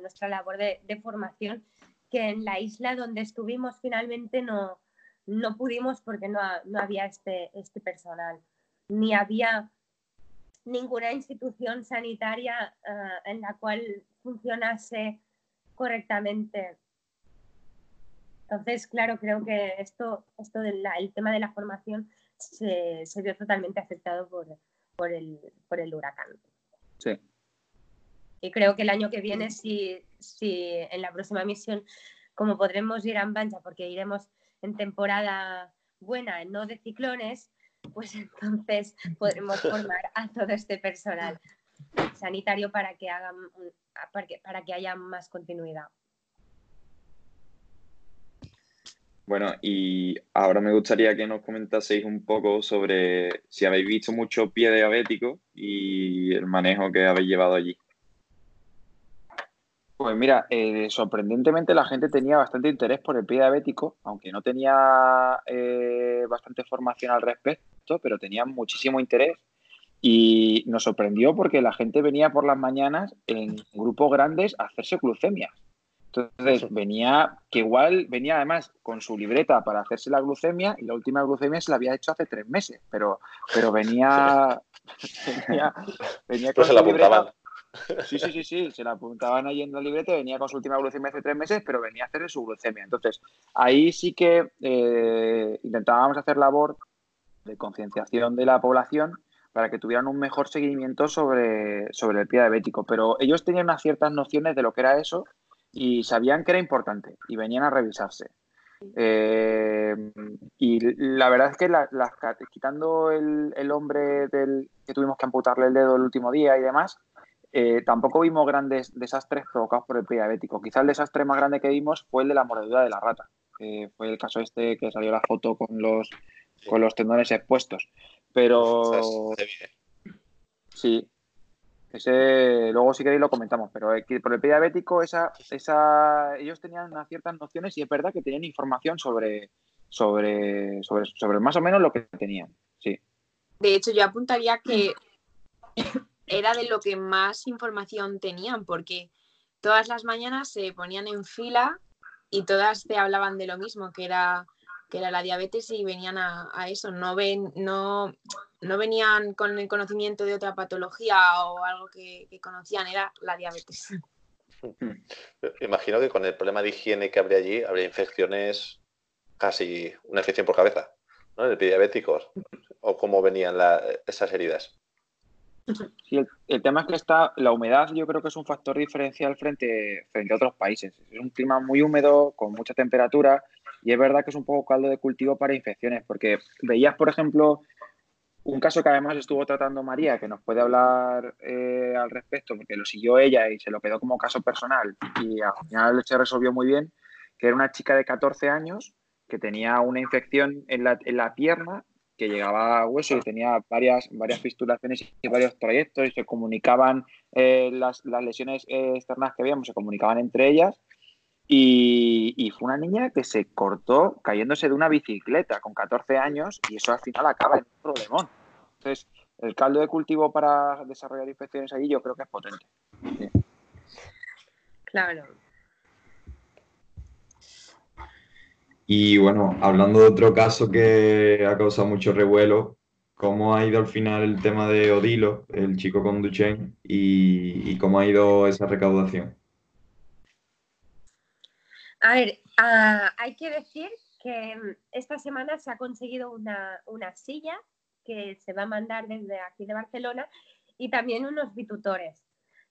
nuestra labor de, formación que en la isla donde estuvimos finalmente no, no pudimos porque no, no había este, este personal, ni había ninguna institución sanitaria ah, en la cual funcionase correctamente. Entonces, claro, creo que esto, esto del el tema de la formación se, se vio totalmente afectado por, por, el, por el huracán. Sí. Y creo que el año que viene, si, si en la próxima misión, como podremos ir a Ambancha, porque iremos en temporada buena, no de ciclones, pues entonces podremos formar a todo este personal sanitario para que hagan para que, para que haya más continuidad. Bueno, y ahora me gustaría que nos comentaseis un poco sobre si habéis visto mucho pie diabético y el manejo que habéis llevado allí. Pues mira, eh, sorprendentemente la gente tenía bastante interés por el pie diabético, aunque no tenía eh, bastante formación al respecto, pero tenía muchísimo interés y nos sorprendió porque la gente venía por las mañanas en grupos grandes a hacerse glucemias. Entonces venía, que igual venía además con su libreta para hacerse la glucemia y la última glucemia se la había hecho hace tres meses, pero, pero venía, venía, con su libreta. Sí, sí, sí, sí, se la apuntaban ahí en la libreta, venía con su última glucemia hace tres meses, pero venía a hacer su glucemia. Entonces, ahí sí que eh, intentábamos hacer labor de concienciación de la población para que tuvieran un mejor seguimiento sobre, sobre el pie diabético. Pero ellos tenían unas ciertas nociones de lo que era eso y sabían que era importante y venían a revisarse. Eh, y la verdad es que quitando el, hombre del, que tuvimos que amputarle el dedo el último día y demás, eh, tampoco vimos grandes desastres provocados por el pie diabético. Quizá el desastre más grande que vimos fue el de la mordedura de la rata. fue el caso este que salió la foto con los, con los tendones expuestos. Pero... Sí, ese, luego si queréis lo comentamos, pero por el pie diabético esa, esa, ellos tenían unas ciertas nociones y es verdad que tenían información sobre, sobre, sobre, sobre más o menos lo que tenían. Sí. De hecho, yo apuntaría que era de lo que más información tenían, porque todas las mañanas se ponían en fila y todas te hablaban de lo mismo, que era que era la diabetes y venían a, eso, no, ven, no, no venían con el conocimiento de otra patología o algo que, conocían, era la diabetes. Imagino que con el problema de higiene que habría allí, habría infecciones, casi una infección por cabeza, ¿no? De diabéticos, o cómo venían esas heridas. Sí, el, tema es que está, la humedad yo creo que es un factor diferencial frente, frente a otros países. Es un clima muy húmedo, con mucha temperatura, y es verdad que es un poco caldo de cultivo para infecciones, porque veías, por ejemplo, un caso que además estuvo tratando María, que nos puede hablar eh, al respecto, porque lo siguió ella y se lo quedó como caso personal y al final se resolvió muy bien, que era una chica de 14 años que tenía una infección en la, en la pierna que llegaba a hueso y tenía varias, varias fistulaciones y varios trayectos y se comunicaban eh, las, las, lesiones externas que veíamos, se comunicaban entre ellas y, fue una niña que se cortó cayéndose de una bicicleta con 14 años y eso al final acaba en un problemón. Entonces, el caldo de cultivo para desarrollar infecciones allí yo creo que es potente. Claro. Y bueno, hablando de otro caso que ha causado mucho revuelo, ¿cómo ha ido al final el tema de Odilo, el chico con Duchenne, y cómo ha ido esa recaudación? A ver, ah, hay que decir que mm, esta semana se ha conseguido una, silla que se va a mandar desde aquí de Barcelona y también unos bitutores.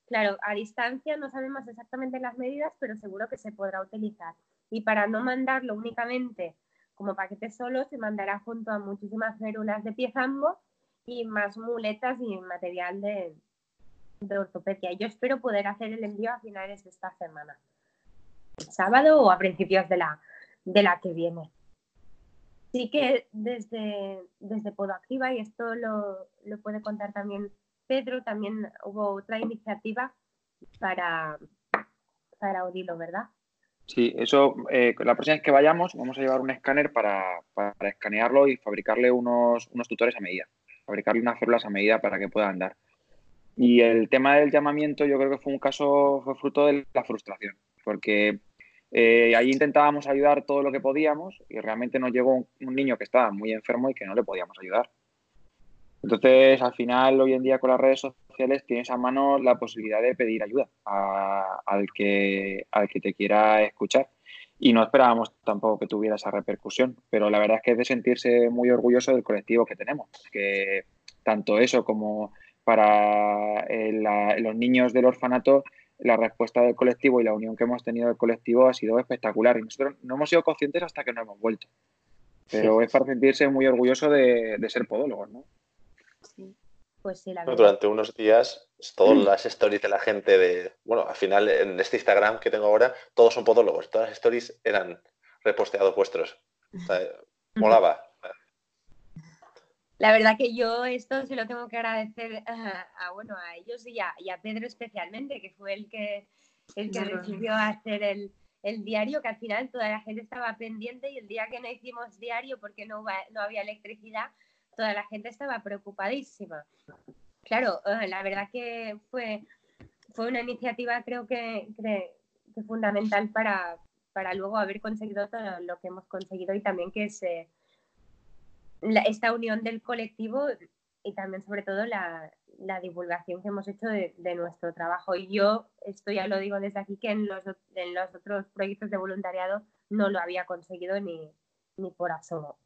Claro, a distancia no sabemos exactamente las medidas, pero seguro que se podrá utilizar. Y para no mandarlo únicamente como paquete solo se mandará junto a muchísimas férulas de piezambo y más muletas y material de, de ortopedia. Yo espero poder hacer el envío a finales de esta semana, sábado o a principios de la, de la que viene. Sí que desde, desde Podoactiva, y esto lo, lo puede contar también Pedro, también hubo otra iniciativa para, para Odilo, ¿verdad? Sí, eso, eh, la próxima vez que vayamos vamos a llevar un escáner para, para escanearlo y fabricarle unos, unos, tutores a medida, fabricarle unas células a medida para que pueda andar. Y el tema del llamamiento yo creo que fue un caso, fue fruto de la frustración, porque eh, ahí intentábamos ayudar todo lo que podíamos y realmente nos llegó un, un niño que estaba muy enfermo y que no le podíamos ayudar. Entonces, al final, hoy en día con las redes sociales tienes a mano la posibilidad de pedir ayuda a, al, que, al que te quiera escuchar. Y no esperábamos tampoco que tuviera esa repercusión, pero la verdad es que es de sentirse muy orgulloso del colectivo que tenemos, que tanto eso como para eh, la, los niños del orfanato, la respuesta del colectivo y la unión que hemos tenido del colectivo ha sido espectacular. Y nosotros no hemos sido conscientes hasta que no hemos vuelto. Pero sí. es para sentirse muy orgulloso de, de ser podólogos, ¿no? Pues sí, la Durante unos días, todas las stories de la gente de. Bueno, al final, en este Instagram que tengo ahora, todos son podólogos. Todas las stories eran reposteados vuestros. O sea, molaba. La verdad que yo esto se lo tengo que agradecer a, a bueno, a ellos y a, y a, Pedro especialmente, que fue el que, el que decidió hacer el, el, diario, que al final toda la gente estaba pendiente y el día que no hicimos diario porque no, no había electricidad, toda la gente estaba preocupadísima. Claro, eh, la verdad que fue, fue una iniciativa creo que, que, fundamental para, para, luego haber conseguido todo lo que hemos conseguido y también que se, esta unión del colectivo y también sobre todo la, la divulgación que hemos hecho de, de, nuestro trabajo. Y yo, esto ya lo digo desde aquí, que en los, en los otros proyectos de voluntariado no lo había conseguido ni, ni por asomo.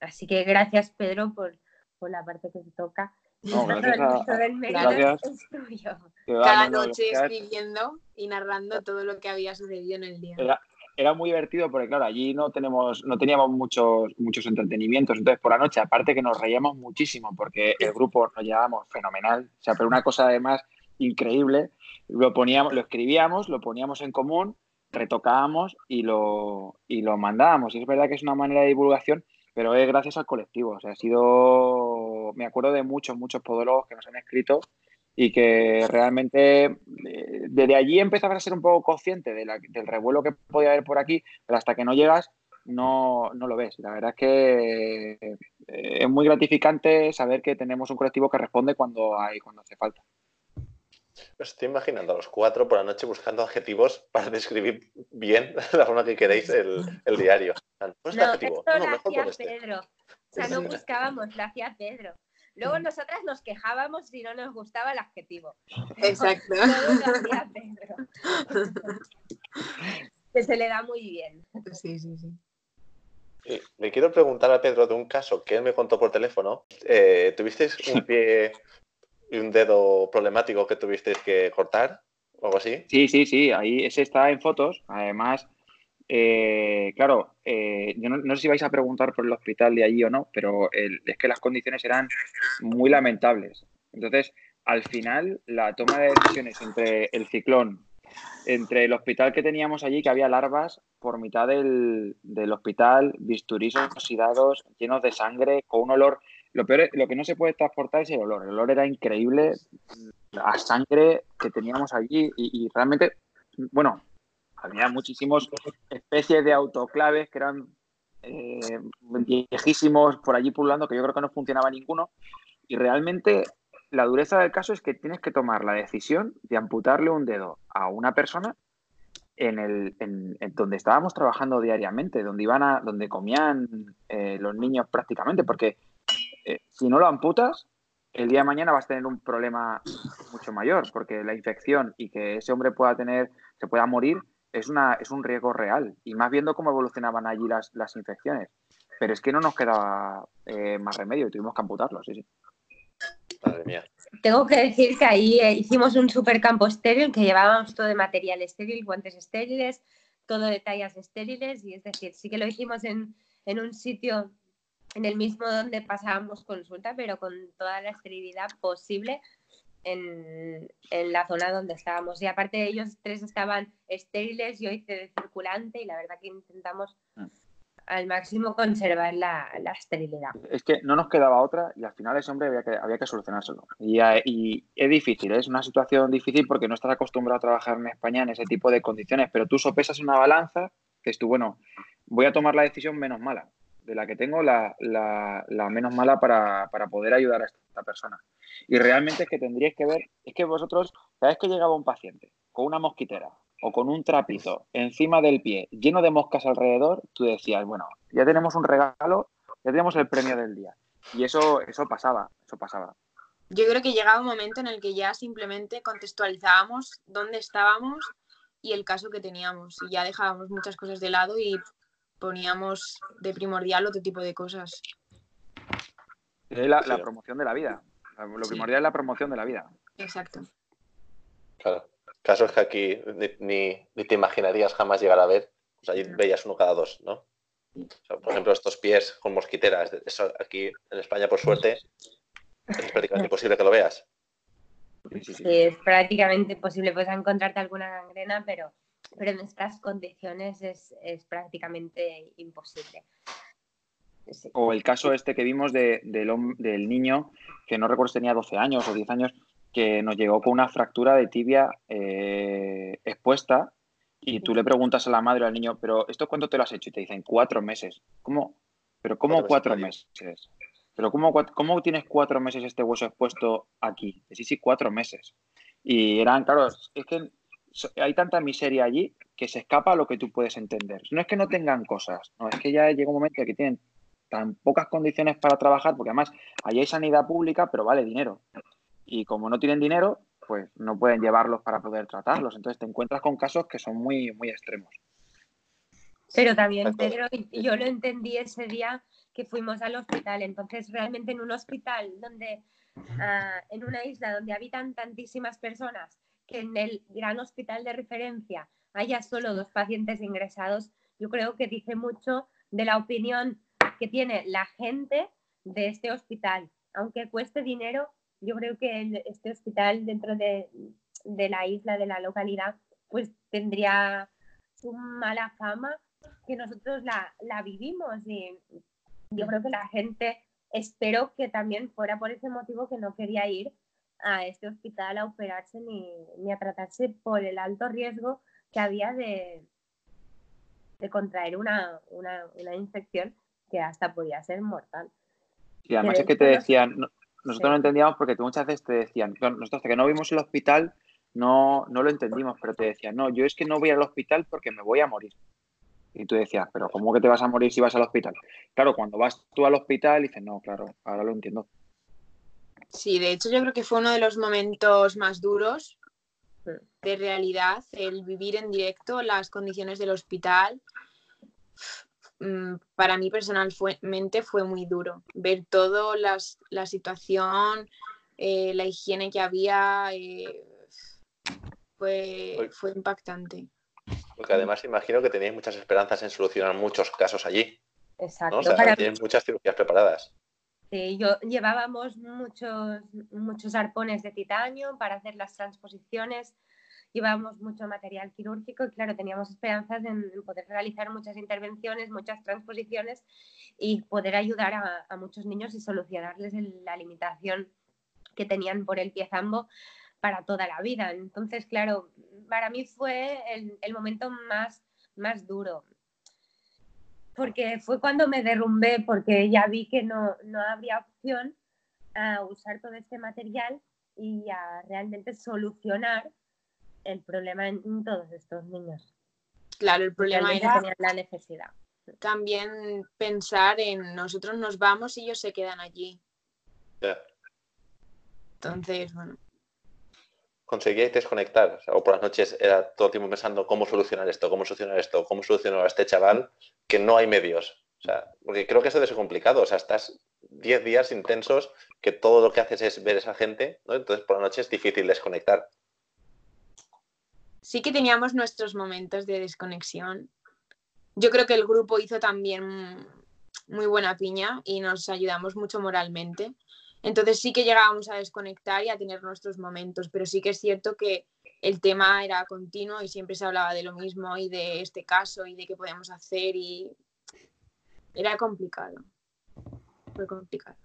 Así que gracias, Pedro, por, por la parte que te toca. No, gracias a, gracias. Cada noche escribiendo y narrando todo lo que había sucedido en el día. Era, era, muy divertido porque, claro, allí no, tenemos, no teníamos muchos, muchos entretenimientos. Entonces, por la noche, aparte que nos reíamos muchísimo porque el grupo nos llevábamos fenomenal. O sea, pero una cosa además increíble, lo, poníamos, lo escribíamos, lo poníamos en común, retocábamos y lo, y lo mandábamos. Y es verdad que es una manera de divulgación pero es gracias al colectivo. O sea, ha sido, me acuerdo de muchos, muchos podólogos que nos han escrito y que realmente eh, desde allí empezabas a ser un poco consciente de la, del revuelo que podía haber por aquí, pero hasta que no llegas no, no lo ves. La verdad es que eh, es muy gratificante saber que tenemos un colectivo que responde cuando hay, cuando hace falta. Me estoy imaginando a los cuatro por la noche buscando adjetivos para describir bien la forma que queréis el, el diario. No, este no adjetivo. esto no, lo hacía este. Pedro. O sea, no buscábamos, lo hacía Pedro. Luego nosotras nos quejábamos si no nos gustaba el adjetivo. Exacto. Todo lo hacía Pedro. que se le da muy bien. Sí, sí, sí. Y le quiero preguntar a Pedro de un caso que él me contó por teléfono. Eh, ¿Tuvisteis un pie y un dedo problemático que tuvisteis que cortar o algo así? Sí, sí, sí. Ahí ese está en fotos. Además, eh, claro, eh, yo no, sé si vais a preguntar por el hospital de allí o no, pero es que las condiciones eran muy lamentables. Entonces, al final, la toma de decisiones entre el ciclón, entre el hospital que teníamos allí, que había larvas por mitad del, del hospital, bisturís oxidados, llenos de sangre, con un olor. Lo peor, lo que no se puede transportar es el olor. El olor era increíble, a sangre que teníamos allí y, realmente, bueno, había muchísimas especies de autoclaves que eran eh, viejísimos por allí pululando, que yo creo que no funcionaba ninguno. Y realmente la dureza del caso es que tienes que tomar la decisión de amputarle un dedo a una persona en el en donde estábamos trabajando diariamente, donde iban a, donde comían eh, los niños prácticamente, porque eh, si no lo amputas, el día de mañana vas a tener un problema mucho mayor, porque la infección y que ese hombre pueda tener, se pueda morir, es, una, es un riesgo real. Y más viendo cómo evolucionaban allí las, las infecciones. Pero es que no nos quedaba eh, más remedio y tuvimos que amputarlo, sí, sí. Madre mía. Tengo que decir que ahí eh, hicimos un supercampo estéril que llevábamos todo de material estéril, guantes estériles, todo de tallas estériles y es decir, sí que lo hicimos en, en un sitio en el mismo donde pasábamos consulta, pero con toda la esterilidad posible en, en, la zona donde estábamos. Y aparte ellos tres estaban estériles, yo hice de circulante y la verdad que intentamos mm. al máximo conservar la, la, esterilidad. Es que no nos quedaba otra y al final ese hombre había que, había que solucionárselo. Y, y es difícil, ¿eh? es una situación difícil porque no estás acostumbrado a trabajar en España en ese tipo de condiciones, pero tú sopesas una balanza que es tú, bueno, voy a tomar la decisión menos mala de la que tengo la, menos mala para, poder ayudar a esta persona. Y realmente es que tendríais que ver, es que vosotros, cada vez que llegaba un paciente con una mosquitera o con un trapito encima del pie lleno de moscas alrededor, tú decías, bueno, ya tenemos un regalo, ya tenemos el premio del día. Y eso, eso pasaba, eso pasaba. Yo creo que llegaba un momento en el que ya simplemente contextualizábamos dónde estábamos y el caso que teníamos. Y ya dejábamos muchas cosas de lado y poníamos de primordial otro tipo de cosas. La, la promoción de la vida. Lo primordial es la promoción de la vida. Exacto. Claro. Casos que aquí ni, ni, te imaginarías jamás llegar a ver. Pues allí veías uno cada dos, ¿no? por ejemplo, estos pies con mosquiteras. Eso aquí en España, por suerte, es prácticamente imposible que lo veas. Sí, es prácticamente imposible. Puedes encontrarte alguna gangrena, pero pero en estas condiciones es, prácticamente imposible. O el caso este que vimos del, del, niño, que no recuerdo si tenía 12 años o 10 años, que nos llegó con una fractura de tibia eh, expuesta y tú le preguntas a la madre o al niño, pero ¿esto cuánto te lo has hecho? Y te dicen cuatro meses. ¿Cómo? ¿Pero cómo cuatro, meses? ¿Pero cómo, cómo tienes cuatro meses este hueso expuesto aquí? Sí, sí, cuatro meses. Y eran, claro, es que hay tanta miseria allí que se escapa a lo que tú puedes entender. No es que no tengan cosas, no, es que ya llega un momento en que tienen tan pocas condiciones para trabajar, porque además allí hay sanidad pública, pero vale dinero. Y como no tienen dinero, pues no pueden llevarlos para poder tratarlos. Entonces te encuentras con casos que son muy, muy extremos. Pero también, Pedro, yo lo entendí ese día que fuimos al hospital. Entonces, realmente en un hospital donde, ah, en una isla donde habitan tantísimas personas, que en el gran hospital de referencia haya solo dos pacientes ingresados, yo creo que dice mucho de la opinión que tiene la gente de este hospital. Aunque cueste dinero, yo creo que este hospital dentro de, la isla, de la localidad, pues tendría su mala fama que nosotros la, la vivimos y yo creo que la gente espero que también fuera por ese motivo que no quería ir a este hospital a operarse ni, ni a tratarse por el alto riesgo que había de, de contraer una, una, una, infección que hasta podía ser mortal. Y además es que te decían, nosotros no entendíamos porque tú muchas veces te decían, nosotros hasta que no vimos el hospital no, no lo entendimos, pero te decían, no, yo es que no voy al hospital porque me voy a morir. Y tú decías, pero ¿cómo que te vas a morir si vas al hospital? Claro, cuando vas tú al hospital dices, no, claro, ahora lo entiendo. Sí, de hecho yo creo que fue uno de los momentos más duros de realidad, el vivir en directo las condiciones del hospital. Mm, para mí personalmente fue muy duro ver todo, la situación, eh, la higiene que había, eh, fue, fue impactante. Porque además imagino que tenéis muchas esperanzas en solucionar muchos casos allí. Exacto. O sea, tienes muchas cirugías preparadas. Sí, yo, llevábamos muchos, muchos arpones de titanio para hacer las transposiciones, llevábamos mucho material quirúrgico y claro, teníamos esperanzas en, poder realizar muchas intervenciones, muchas transposiciones y poder ayudar a, muchos niños y solucionarles la limitación que tenían por el pie zambo para toda la vida. Entonces, claro, para mí fue el, el momento más, más duro porque fue cuando me derrumbé, porque ya vi que no, no habría opción a usar todo este material y a realmente solucionar el problema en, todos estos niños. Claro, el problema era la necesidad. También pensar en nosotros nos vamos y ellos se quedan allí. Entonces, bueno. ¿Conseguíais desconectar? O, por las noches era todo el tiempo pensando cómo solucionar esto, cómo solucionar esto, cómo solucionar a este chaval que no hay medios. O sea, porque creo que eso es complicado. O sea, estás 10 días intensos que todo lo que haces es ver a esa gente, ¿no? Entonces por la noche es difícil desconectar. sí que teníamos nuestros momentos de desconexión. Yo creo que el grupo hizo también muy buena piña y nos ayudamos mucho moralmente. Entonces sí que llegábamos a desconectar y a tener nuestros momentos, pero sí que es cierto que el tema era continuo y siempre se hablaba de lo mismo y de este caso y de qué podíamos hacer y era complicado. Fue complicado.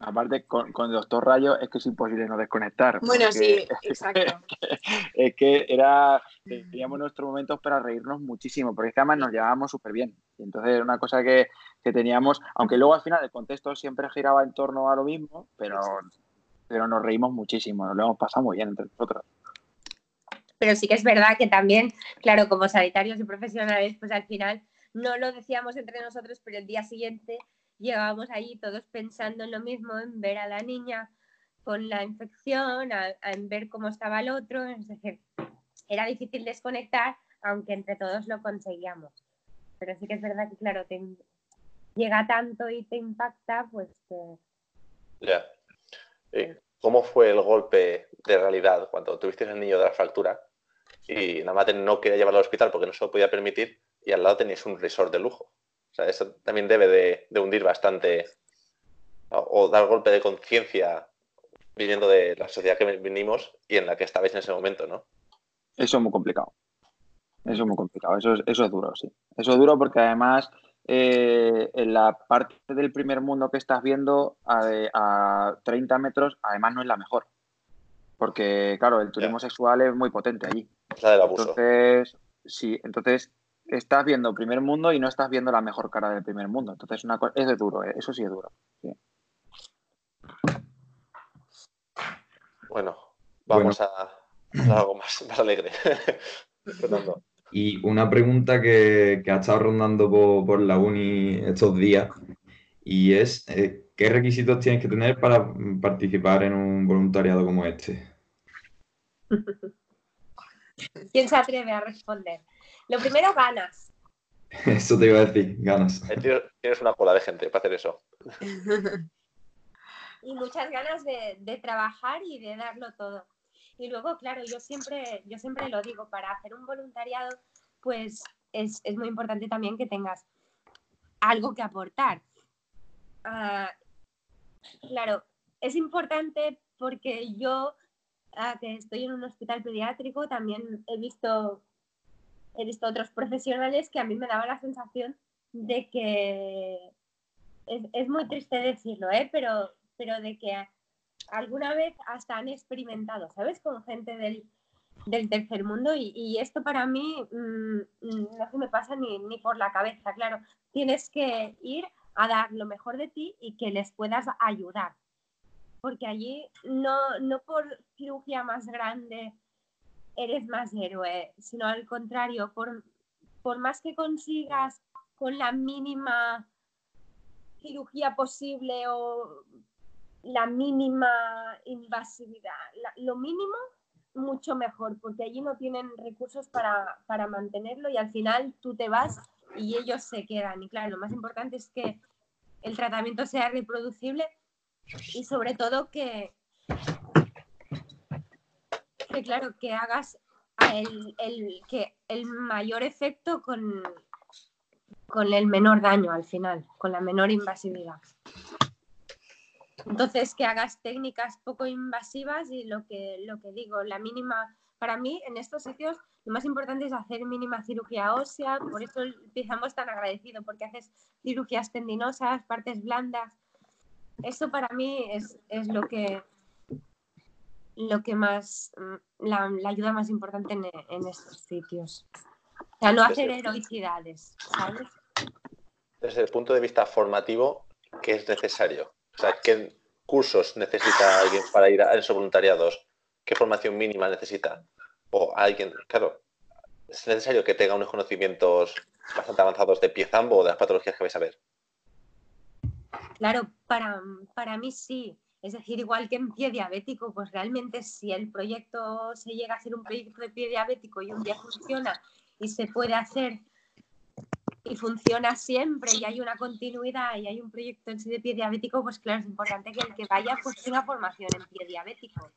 Aparte, con, con Doctor Rayo es que es imposible no desconectar. Bueno, sí, exacto. Es que, era, teníamos nuestros momentos para reírnos muchísimo, porque además nos llevábamos súper bien. Y entonces era una cosa que, que, teníamos, aunque luego al final el contexto siempre giraba en torno a lo mismo, pero, pero nos reímos muchísimo, nos lo hemos pasado muy bien entre nosotros. Pero sí que es verdad que también, claro, como sanitarios y profesionales, pues al final no lo decíamos entre nosotros, pero el día siguiente llegábamos allí todos pensando en lo mismo, en ver a la niña con la infección, en ver cómo estaba el otro, es decir, era difícil desconectar, aunque entre todos lo conseguíamos. Pero sí que es verdad que, claro, te llega tanto y te impacta, pues que... Ya. ¿Cómo fue el golpe de realidad cuando tuviste el niño de la fractura y la madre no quería llevarlo al hospital porque no se lo podía permitir y al lado tenías un resort de lujo? O sea, eso también debe de, hundir bastante o, dar golpe de conciencia viniendo de la sociedad que venimos y en la que estabais en ese momento, ¿no? Eso es muy complicado. Eso es muy complicado. Eso es, eso es duro, sí. Eso es duro porque además eh, en la parte del primer mundo que estás viendo a, 30 metros, además no es la mejor. Porque, claro, el turismo sexual es muy potente allí. la del abuso. Entonces, sí, entonces estás viendo primer mundo y no estás viendo la mejor cara del primer mundo. Entonces, una es de duro, ¿eh? eso sí es duro. Bueno, vamos A, algo más, alegre. y una pregunta que, ha estado rondando por, la uni estos días y es, eh, ¿qué requisitos tienes que tener para participar en un voluntariado como este? ¿Quién se atreve a responder? Lo primero, ganas. Eso te iba a decir, ganas. Tienes una cola de gente para hacer eso. y muchas ganas de, trabajar y de darlo todo. Y luego, claro, yo siempre, yo siempre lo digo, para hacer un voluntariado, pues es, muy importante también que tengas algo que aportar. Ah, claro, es importante porque yo, ah, que estoy en un hospital pediátrico, también he visto he visto otros profesionales que a mí me daba la sensación de que es, muy triste decirlo, ¿eh? pero, pero de que alguna vez hasta han experimentado, ¿sabes? Con gente del, tercer mundo y, esto para mí mm, no se me pasa ni, ni, por la cabeza, claro, tienes que ir a dar lo mejor de ti y que les puedas ayudar, porque allí no, no por cirugía más grande eres más héroe, sino al contrario, por, por más que consigas con la mínima cirugía posible o la mínima invasividad, lo mínimo, mucho mejor, porque allí no tienen recursos para, para, mantenerlo y al final tú te vas y ellos se quedan. Y claro, lo más importante es que el tratamiento sea reproducible y sobre todo que, que claro, que hagas el, que el mayor efecto con, con el menor daño al final, con la menor invasividad. Entonces, que hagas técnicas poco invasivas y lo que, lo que digo, la mínima, para mí en estos sitios lo más importante es hacer mínima cirugía ósea, por eso empezamos tan agradecido, porque haces cirugías tendinosas, partes blandas. Eso para mí es, es lo que lo que más, mm, la, ayuda más importante en, estos sitios. O sea, no hacer heroicidades, ¿sabes? Desde el punto de vista formativo, ¿qué es necesario? O sea, ¿qué cursos necesita alguien para ir a esos voluntariados? ¿Qué formación mínima necesita? O alguien, claro, ¿es necesario que tenga unos conocimientos bastante avanzados de piezambo o de las patologías que vais a ver? Claro, para, para mí sí. Es decir, igual que en pie diabético, pues realmente si el proyecto se llega a ser un proyecto de pie diabético y un día funciona y se puede hacer y funciona siempre y hay una continuidad y hay un proyecto en sí de pie diabético, pues claro, es importante que el que vaya pues tenga formación en pie diabético.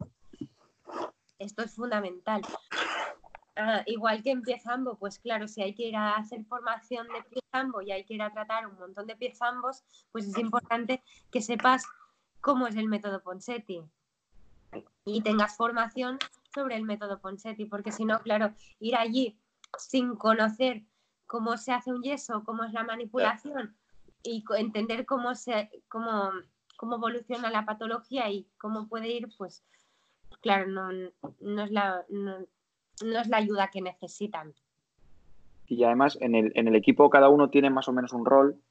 Esto es fundamental. Ah, igual que en pie zambo, pues claro, si hay que ir a hacer formación de pie zambo y hay que ir a tratar un montón de pie zambos, pues es importante que sepas cómo es el método Ponsetti y tengas formación sobre el método Ponsetti, porque si no, claro, ir allí sin conocer cómo se hace un yeso, cómo es la manipulación y entender cómo se cómo, cómo evoluciona la patología y cómo puede ir, pues claro, no, no es la no es la ayuda que necesitan. Y además en el, en el equipo cada uno tiene más o menos un rol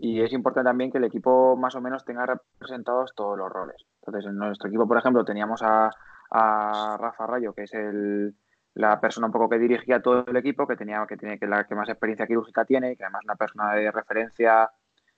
y es importante también que el equipo más o menos tenga representados todos los roles. Entonces, en nuestro equipo, por ejemplo, teníamos a, Rafa Rayo, que es el, la persona un poco que dirigía todo el equipo, que tenía que tiene que la que más experiencia quirúrgica tiene, que además es una persona de referencia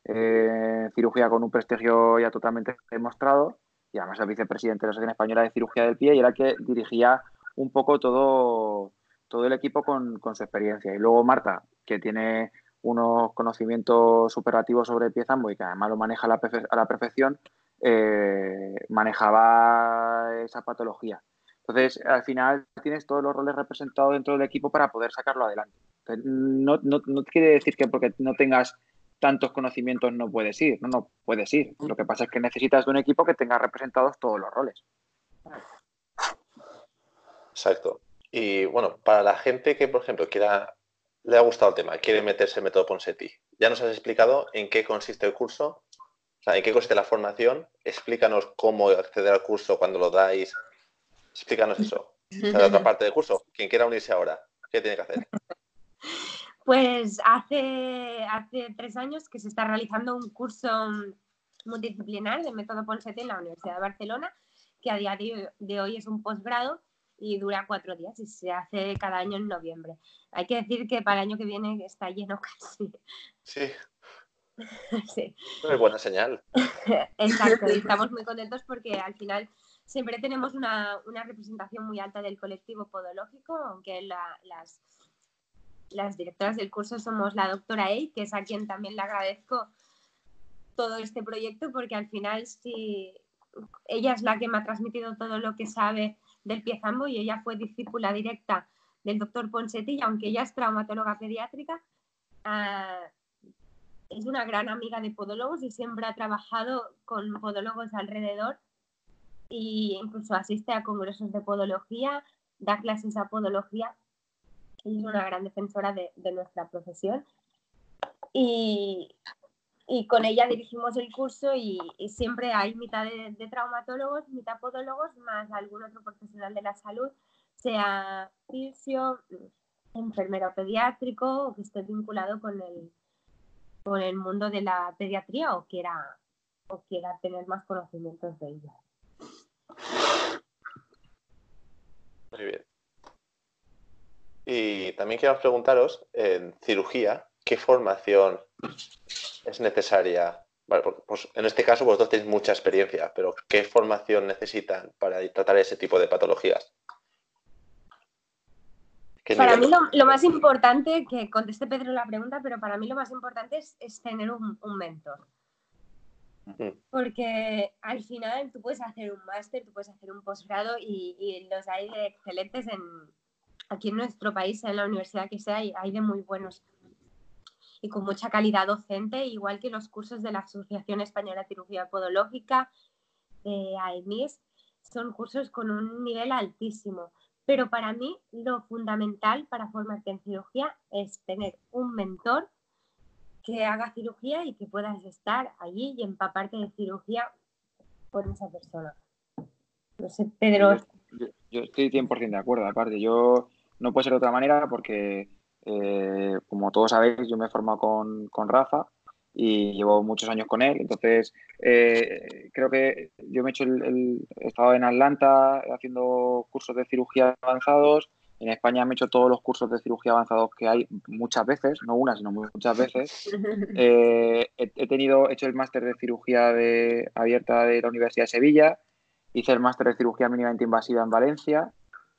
eh, cirugía con un prestigio ya totalmente demostrado, y además el vicepresidente de la Asociación Española de Cirugía del Pie, y era el que dirigía un poco todo, todo el equipo con, su experiencia. Y luego Marta, que tiene unos conocimientos superlativos sobre el pie zambo y que además lo maneja a la, a la perfección, eh, manejaba esa patología. Entonces, al final tienes todos los roles representados dentro del equipo para poder sacarlo adelante. No, no, no quiere decir que porque no tengas tantos conocimientos no puedes ir, no, no puedes ir. Lo que pasa es que necesitas de un equipo que tenga representados todos los roles. Exacto. Y bueno, para la gente que, por ejemplo, quiera, le ha gustado el tema, quiere meterse en método Ponseti, ya nos has explicado en qué consiste el curso, o sea, en qué consiste la formación, explícanos cómo acceder al curso cuando lo dais, explícanos eso. la otra parte del curso, quien quiera unirse ahora, ¿qué tiene que hacer? Pues hace, hace tres años que se está realizando un curso multidisciplinar de método Ponseti en la Universidad de Barcelona, que a día de hoy es un posgrado y dura cuatro días y se hace cada año en noviembre. Hay que decir que para el año que viene está lleno casi. Sí. sí. Es buena señal. Exacto, y estamos muy contentos porque al final siempre tenemos una, representación muy alta del colectivo podológico, aunque las, las directoras del curso somos la doctora Ey, que es a quien también le agradezco todo este proyecto, porque al final sí, ella es la que me ha transmitido todo lo que sabe del Piezambo y ella fue discípula directa del doctor Ponsetti y aunque ella es traumatóloga pediátrica, ah, es una gran amiga de podólogos y siempre ha trabajado con podólogos alrededor e incluso asiste a congresos de podología, da clases a podología es una gran defensora de, nuestra profesión. Y, y con ella dirigimos el curso y, siempre hay mitad de, traumatólogos, mitad podólogos, más algún otro profesional de la salud, sea fisio, enfermero pediátrico o que esté vinculado con el, con el mundo de la pediatría o quiera, o quiera tener más conocimientos de ella. Muy bien. Y también quiero preguntaros, en cirugía, ¿qué formación es necesaria? pues en este caso vosotros tenéis mucha experiencia, pero ¿qué formación necesitan para tratar ese tipo de patologías? Para mí lo, más importante, que conteste Pedro la pregunta, pero para mí lo más importante es, tener un, mentor. Mm. Porque al final tú puedes hacer un máster, tú puedes hacer un posgrado y, los hay de excelentes en, aquí en nuestro país, en la universidad que sea, hay de muy buenos y con mucha calidad docente, igual que los cursos de la Asociación Española de Cirugía Podológica, de AEMIS, son cursos con un nivel altísimo. Pero para mí lo fundamental para formarte en cirugía es tener un mentor que haga cirugía y que puedas estar allí y empaparte de cirugía con esa persona. No sé, Pedro. Yo, yo estoy 100% de acuerdo, aparte, yo no puede ser de otra manera porque eh, como todos sabéis, yo me he formado con, con, Rafa y llevo muchos años con él. Entonces, eh, creo que yo me he hecho el, he estado en Atlanta haciendo cursos de cirugía avanzados. En España me he hecho todos los cursos de cirugía avanzados que hay muchas veces, no una, sino muchas veces. Eh, he, tenido, he hecho el máster de cirugía de, abierta de la Universidad de Sevilla, hice el máster de cirugía mínimamente invasiva en Valencia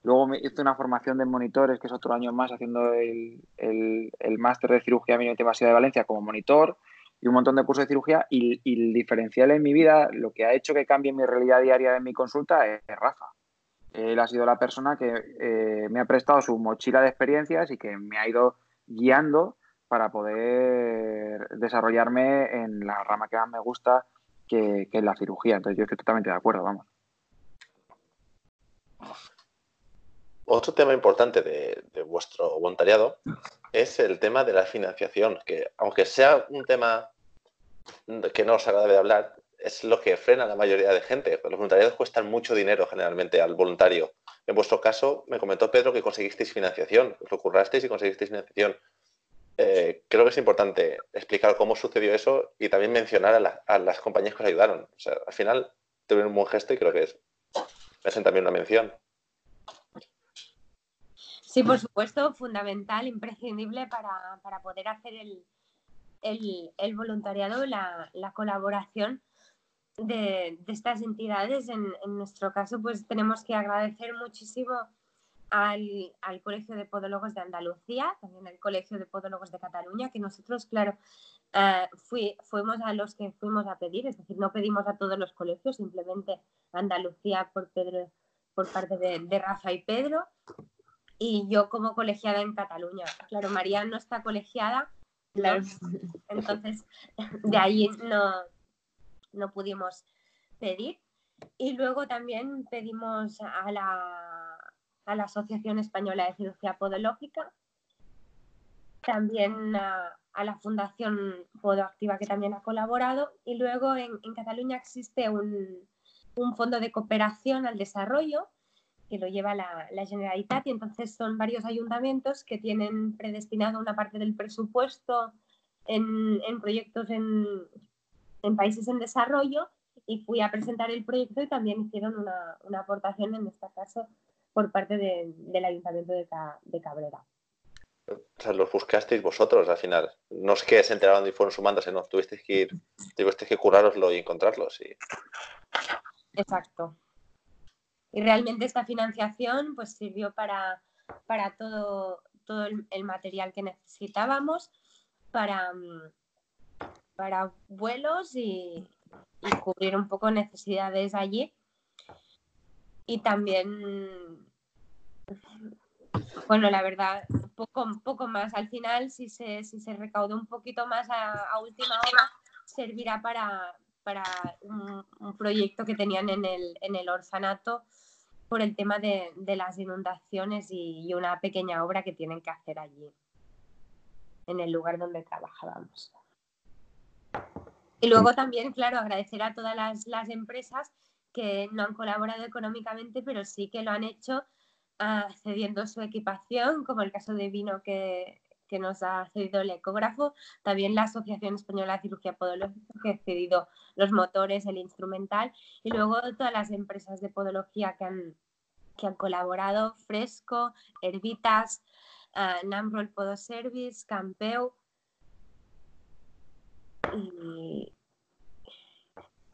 Luego me hice una formación de monitores, que es otro año más, haciendo el, el, máster de cirugía mínimamente invasiva de Valencia como monitor y un montón de cursos de cirugía. Y, el diferencial en mi vida, lo que ha hecho que cambie mi realidad diaria en mi consulta es, Rafa. Él ha sido la persona que eh, me ha prestado su mochila de experiencias y que me ha ido guiando para poder desarrollarme en la rama que más me gusta, que, es la cirugía. Entonces yo estoy totalmente de acuerdo, vamos. Otro tema importante de, de, vuestro voluntariado es el tema de la financiación, que aunque sea un tema que no os agrade de hablar, es lo que frena a la mayoría de gente. Los voluntariados cuestan mucho dinero generalmente al voluntario. En vuestro caso, me comentó Pedro que conseguisteis financiación, os lo currasteis y conseguisteis financiación. Eh, creo que es importante explicar cómo sucedió eso y también mencionar a, las compañías que os ayudaron. O sea, al final tuvieron un buen gesto y creo que es, hacen también una mención. Sí, por supuesto, fundamental, imprescindible para, para poder hacer el, el, el voluntariado, la, la colaboración de, de, estas entidades. En, en, nuestro caso, pues tenemos que agradecer muchísimo al, al, Colegio de Podólogos de Andalucía, también al Colegio de Podólogos de Cataluña, que nosotros, claro, fui, fuimos a los que fuimos a pedir, es decir, no pedimos a todos los colegios, simplemente Andalucía por, Pedro, por parte de, de Rafa y Pedro, y yo como colegiada en Cataluña. Claro, María no está colegiada, claro. entonces de ahí no, no pudimos pedir. Y luego también pedimos a la, a la Asociación Española de Cirugía Podológica, también a, a, la Fundación Podoactiva que también ha colaborado y luego en, en Cataluña existe un, un, fondo de cooperación al desarrollo que lo lleva la, la, Generalitat y entonces son varios ayuntamientos que tienen predestinado una parte del presupuesto en, en proyectos en, en países en desarrollo y fui a presentar el proyecto y también hicieron una, una aportación, en este caso, por parte de, del Ayuntamiento de, Ca, de, Cabrera. O sea, los buscasteis vosotros al final. No es que se enteraron y fueron sumándose, no. Tuvisteis que ir, tuvisteis que curároslo y encontrarlos. Y... Exacto. Y realmente esta financiación pues sirvió para, para todo, todo el, el material que necesitábamos, para, para vuelos y, y cubrir un poco necesidades allí. Y también, bueno, la verdad, poco, poco más. Al final, si se, si se recaudó un poquito más a, a última hora, servirá para, para un, un, proyecto que tenían en el, en el orfanato por el tema de, las inundaciones y, una pequeña obra que tienen que hacer allí, en el lugar donde trabajábamos. Y luego también, claro, agradecer a todas las, las empresas que no han colaborado económicamente, pero sí que lo han hecho uh, cediendo su equipación, como el caso de Vino que, que, nos ha cedido el ecógrafo, también la Asociación Española de Cirugía Podológica que ha cedido los motores, el instrumental, y luego todas las empresas de podología que han, que han colaborado, Fresco, Herbitas, uh, Namrol Podoservice, Campeu, y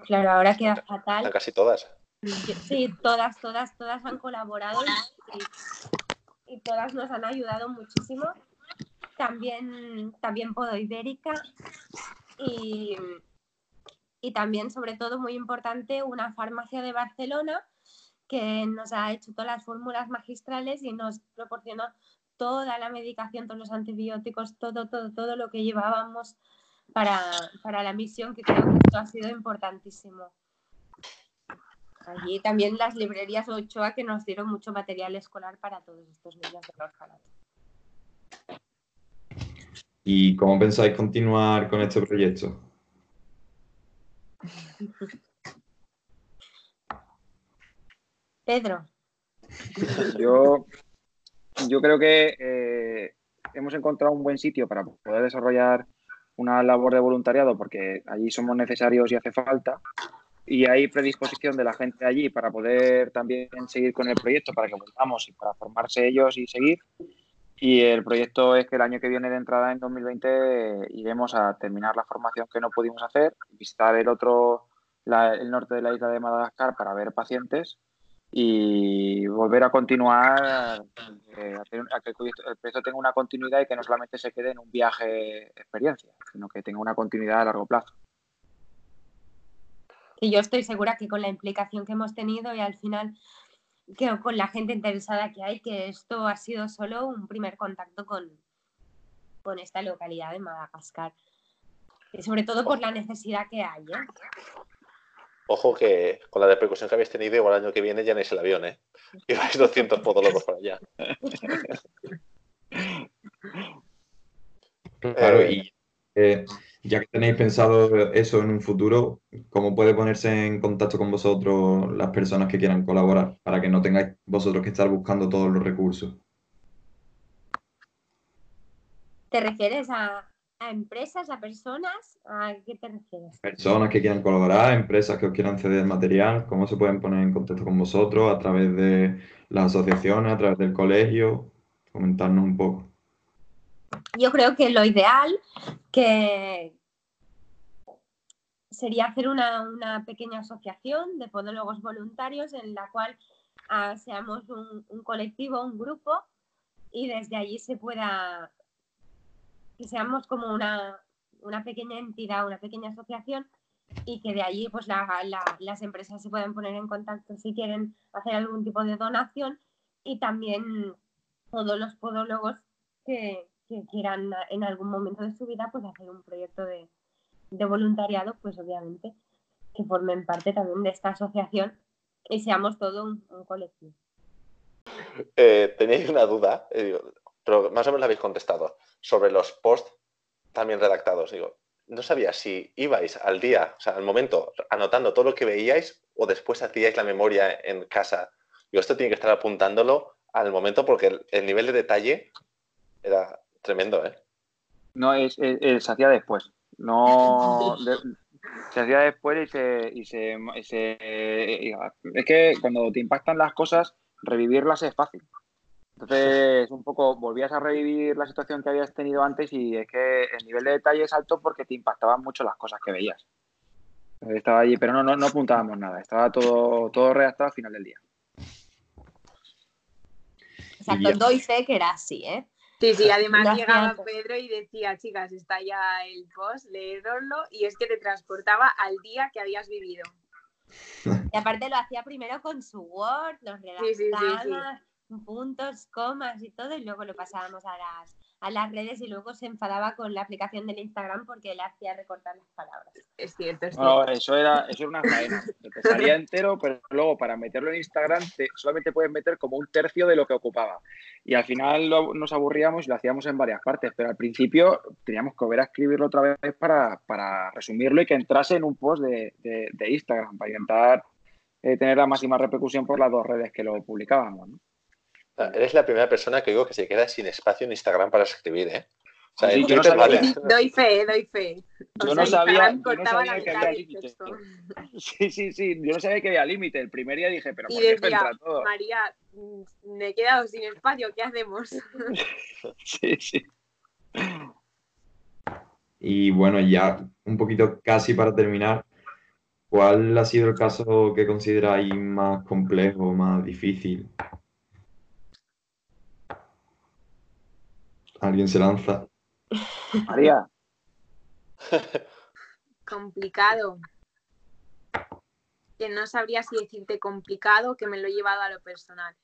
claro, ahora queda fatal. Casi todas. Sí, todas, todas, todas han colaborado y, y todas nos han ayudado muchísimo. También, también Podo Ibérica y, y también, sobre todo, muy importante, una farmacia de Barcelona que nos ha hecho todas las fórmulas magistrales y nos proporcionó toda la medicación, todos los antibióticos, todo, todo, todo lo que llevábamos para, para la misión, que creo que esto ha sido importantísimo. Allí también las librerías Ochoa que nos dieron mucho material escolar para todos estos niños del orfanato. ¿Y cómo pensáis continuar con este proyecto? Pedro. Yo, yo creo que eh, hemos encontrado un buen sitio para poder desarrollar una labor de voluntariado porque allí somos necesarios y hace falta. Y hay predisposición de la gente allí para poder también seguir con el proyecto, para que volvamos y para formarse ellos y seguir. Y el proyecto es que el año que viene de entrada, en 2020, iremos a terminar la formación que no pudimos hacer, visitar el otro, la, el norte de la isla de Madagascar para ver pacientes y volver a continuar, eh, a, a, que el proyecto tenga una continuidad y que no solamente se quede en un viaje experiencia, sino que tenga una continuidad a largo plazo. Y yo estoy segura que con la implicación que hemos tenido y al final que con la gente interesada que hay, que esto ha sido solo un primer contacto con, con esta localidad de Madagascar. Y sobre todo por la necesidad que hay. ¿eh? Ojo que con la repercusión que habéis tenido, igual el año que viene ya no es el avión, ¿eh? Y vais 200 podólogos para allá. Claro, Eh, y eh, ya que tenéis pensado eso en un futuro, ¿cómo puede ponerse en contacto con vosotros las personas que quieran colaborar para que no tengáis vosotros que estar buscando todos los recursos? ¿Te refieres a, a empresas, a personas? ¿A qué te refieres? Personas que quieran colaborar, empresas que os quieran ceder material, ¿cómo se pueden poner en contacto con vosotros a través de las asociaciones, a través del colegio? Comentarnos un poco. Yo creo que lo ideal que sería hacer una, una pequeña asociación de podólogos voluntarios en la cual ah, seamos un, colectivo, un grupo y desde allí se pueda, que seamos como una, una pequeña entidad, una pequeña asociación y que de allí pues la- las empresas se puedan poner en contacto si quieren hacer algún tipo de donación y también todos los podólogos que, que quieran en algún momento de su vida pues hacer un proyecto de, de voluntariado, pues obviamente que formen parte también de esta asociación y seamos todo un, un colectivo. Eh, teníais una duda, eh, digo, pero más o menos la habéis contestado, sobre los posts también redactados. Digo, no sabía si ibais al día, o sea, al momento, anotando todo lo que veíais o después hacíais la memoria en casa. Digo, esto tiene que estar apuntándolo al momento porque el, el nivel de detalle era tremendo, ¿eh? No, es, es- es- se hacía después. No. de- se hacía después y se. Y se, y se- y- es que cuando te impactan las cosas, revivirlas es fácil. Entonces, un poco volvías a revivir la situación que habías tenido antes y es que el nivel de detalle es alto porque te impactaban mucho las cosas que veías. Estaba allí, pero no, no, no apuntábamos nada. Estaba todo, todo redactado al final del día. Exacto, doy fe que era así, ¿eh? Sí, sí, además Gracias. llegaba Pedro y decía, chicas, está ya el post, leedoslo, y es que te transportaba al día que habías vivido. Y aparte lo hacía primero con su Word, los Sí, sí, sí, sí. redactaba, puntos, comas y todo, y luego lo pasábamos a las, a las redes y luego se enfadaba con la aplicación del Instagram porque le hacía recortar las palabras. Es cierto, es No, cierto. eso era, eso era una faena. que Te salía entero, pero luego para meterlo en Instagram te- solamente puedes meter como un tercio de lo que ocupaba. Y al final lo- nos aburríamos y lo hacíamos en varias partes, pero al principio teníamos que volver a escribirlo otra vez para, para resumirlo y que entrase en un post de, de- de Instagram, para intentar eh, tener la máxima repercusión por las dos redes que lo publicábamos. ¿no? Eres la primera persona que digo que se queda sin espacio en Instagram para escribir, ¿eh? O sea, Sí, en yo no Twitter sabía. vale. Doy fe, doy fe. O Yo sea, no sabía, yo no sabía que había texto. Sí, sí, sí. Yo no sabía que había límite. El primer día dije, pero Y ¿por qué decía, entra todo? María, mm, me he quedado sin espacio, ¿qué hacemos? Sí, sí. Y bueno, ya un poquito casi para terminar, ¿cuál ha sido el caso que consideráis más complejo, más difícil? ¿Alguien se lanza? María, complicado. Que no sabría si decirte complicado, que me lo he llevado a lo personal.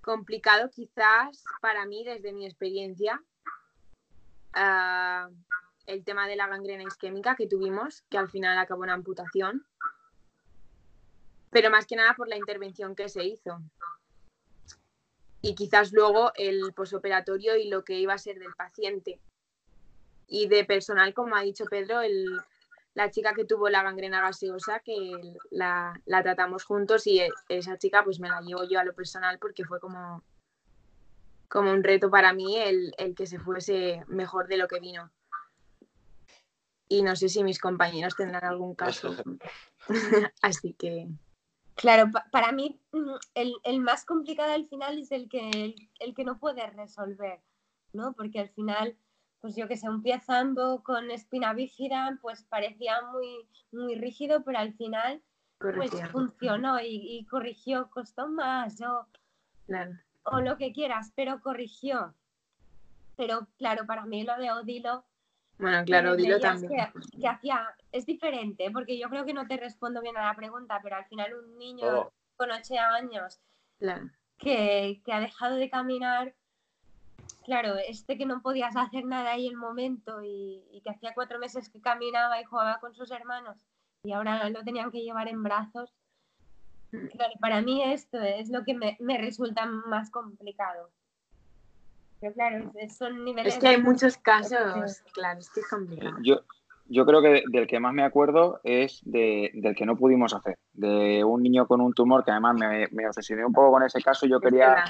Complicado quizás para mí, desde mi experiencia, ah, el tema de la gangrena isquémica que tuvimos, que al final acabó en amputación. Pero más que nada por la intervención que se hizo. Y quizás luego el posoperatorio y lo que iba a ser del paciente. Y de personal, como ha dicho Pedro, el, la chica que tuvo la gangrena gaseosa, que la, la tratamos juntos y e- esa chica pues me la llevo yo a lo personal porque fue como, como un reto para mí el, el que se fuese mejor de lo que vino. Y no sé si mis compañeros tendrán algún caso. Así que Claro, pa- para mí mm, el, el más complicado al final es el que, el, el que no puedes resolver, ¿no? Porque al final, pues yo que sé, un pie zambo con espina bífida, pues parecía muy, muy rígido, pero al final pues funcionó y, y corrigió, costó más o, Claro. o lo que quieras, pero corrigió. Pero claro, para mí lo de Odilo Bueno, claro, dilo también. Que, que hacía, es diferente, porque yo creo que no te respondo bien a la pregunta, pero al final un niño No. con 8 años que, ha dejado de caminar. Claro, este que no podías hacer nada ahí el momento y, que hacía cuatro meses que caminaba y jugaba con sus hermanos y ahora lo tenían que llevar en brazos. Mm. Claro, para mí esto es lo que me, me resulta más complicado. Pero claro, son niveles... Es que hay muchos casos, claro, es que es complicado. Yo, yo creo que del que más me acuerdo es del que no pudimos hacer, de un niño con un tumor que además me, me obsesioné un poco con ese caso. Yo quería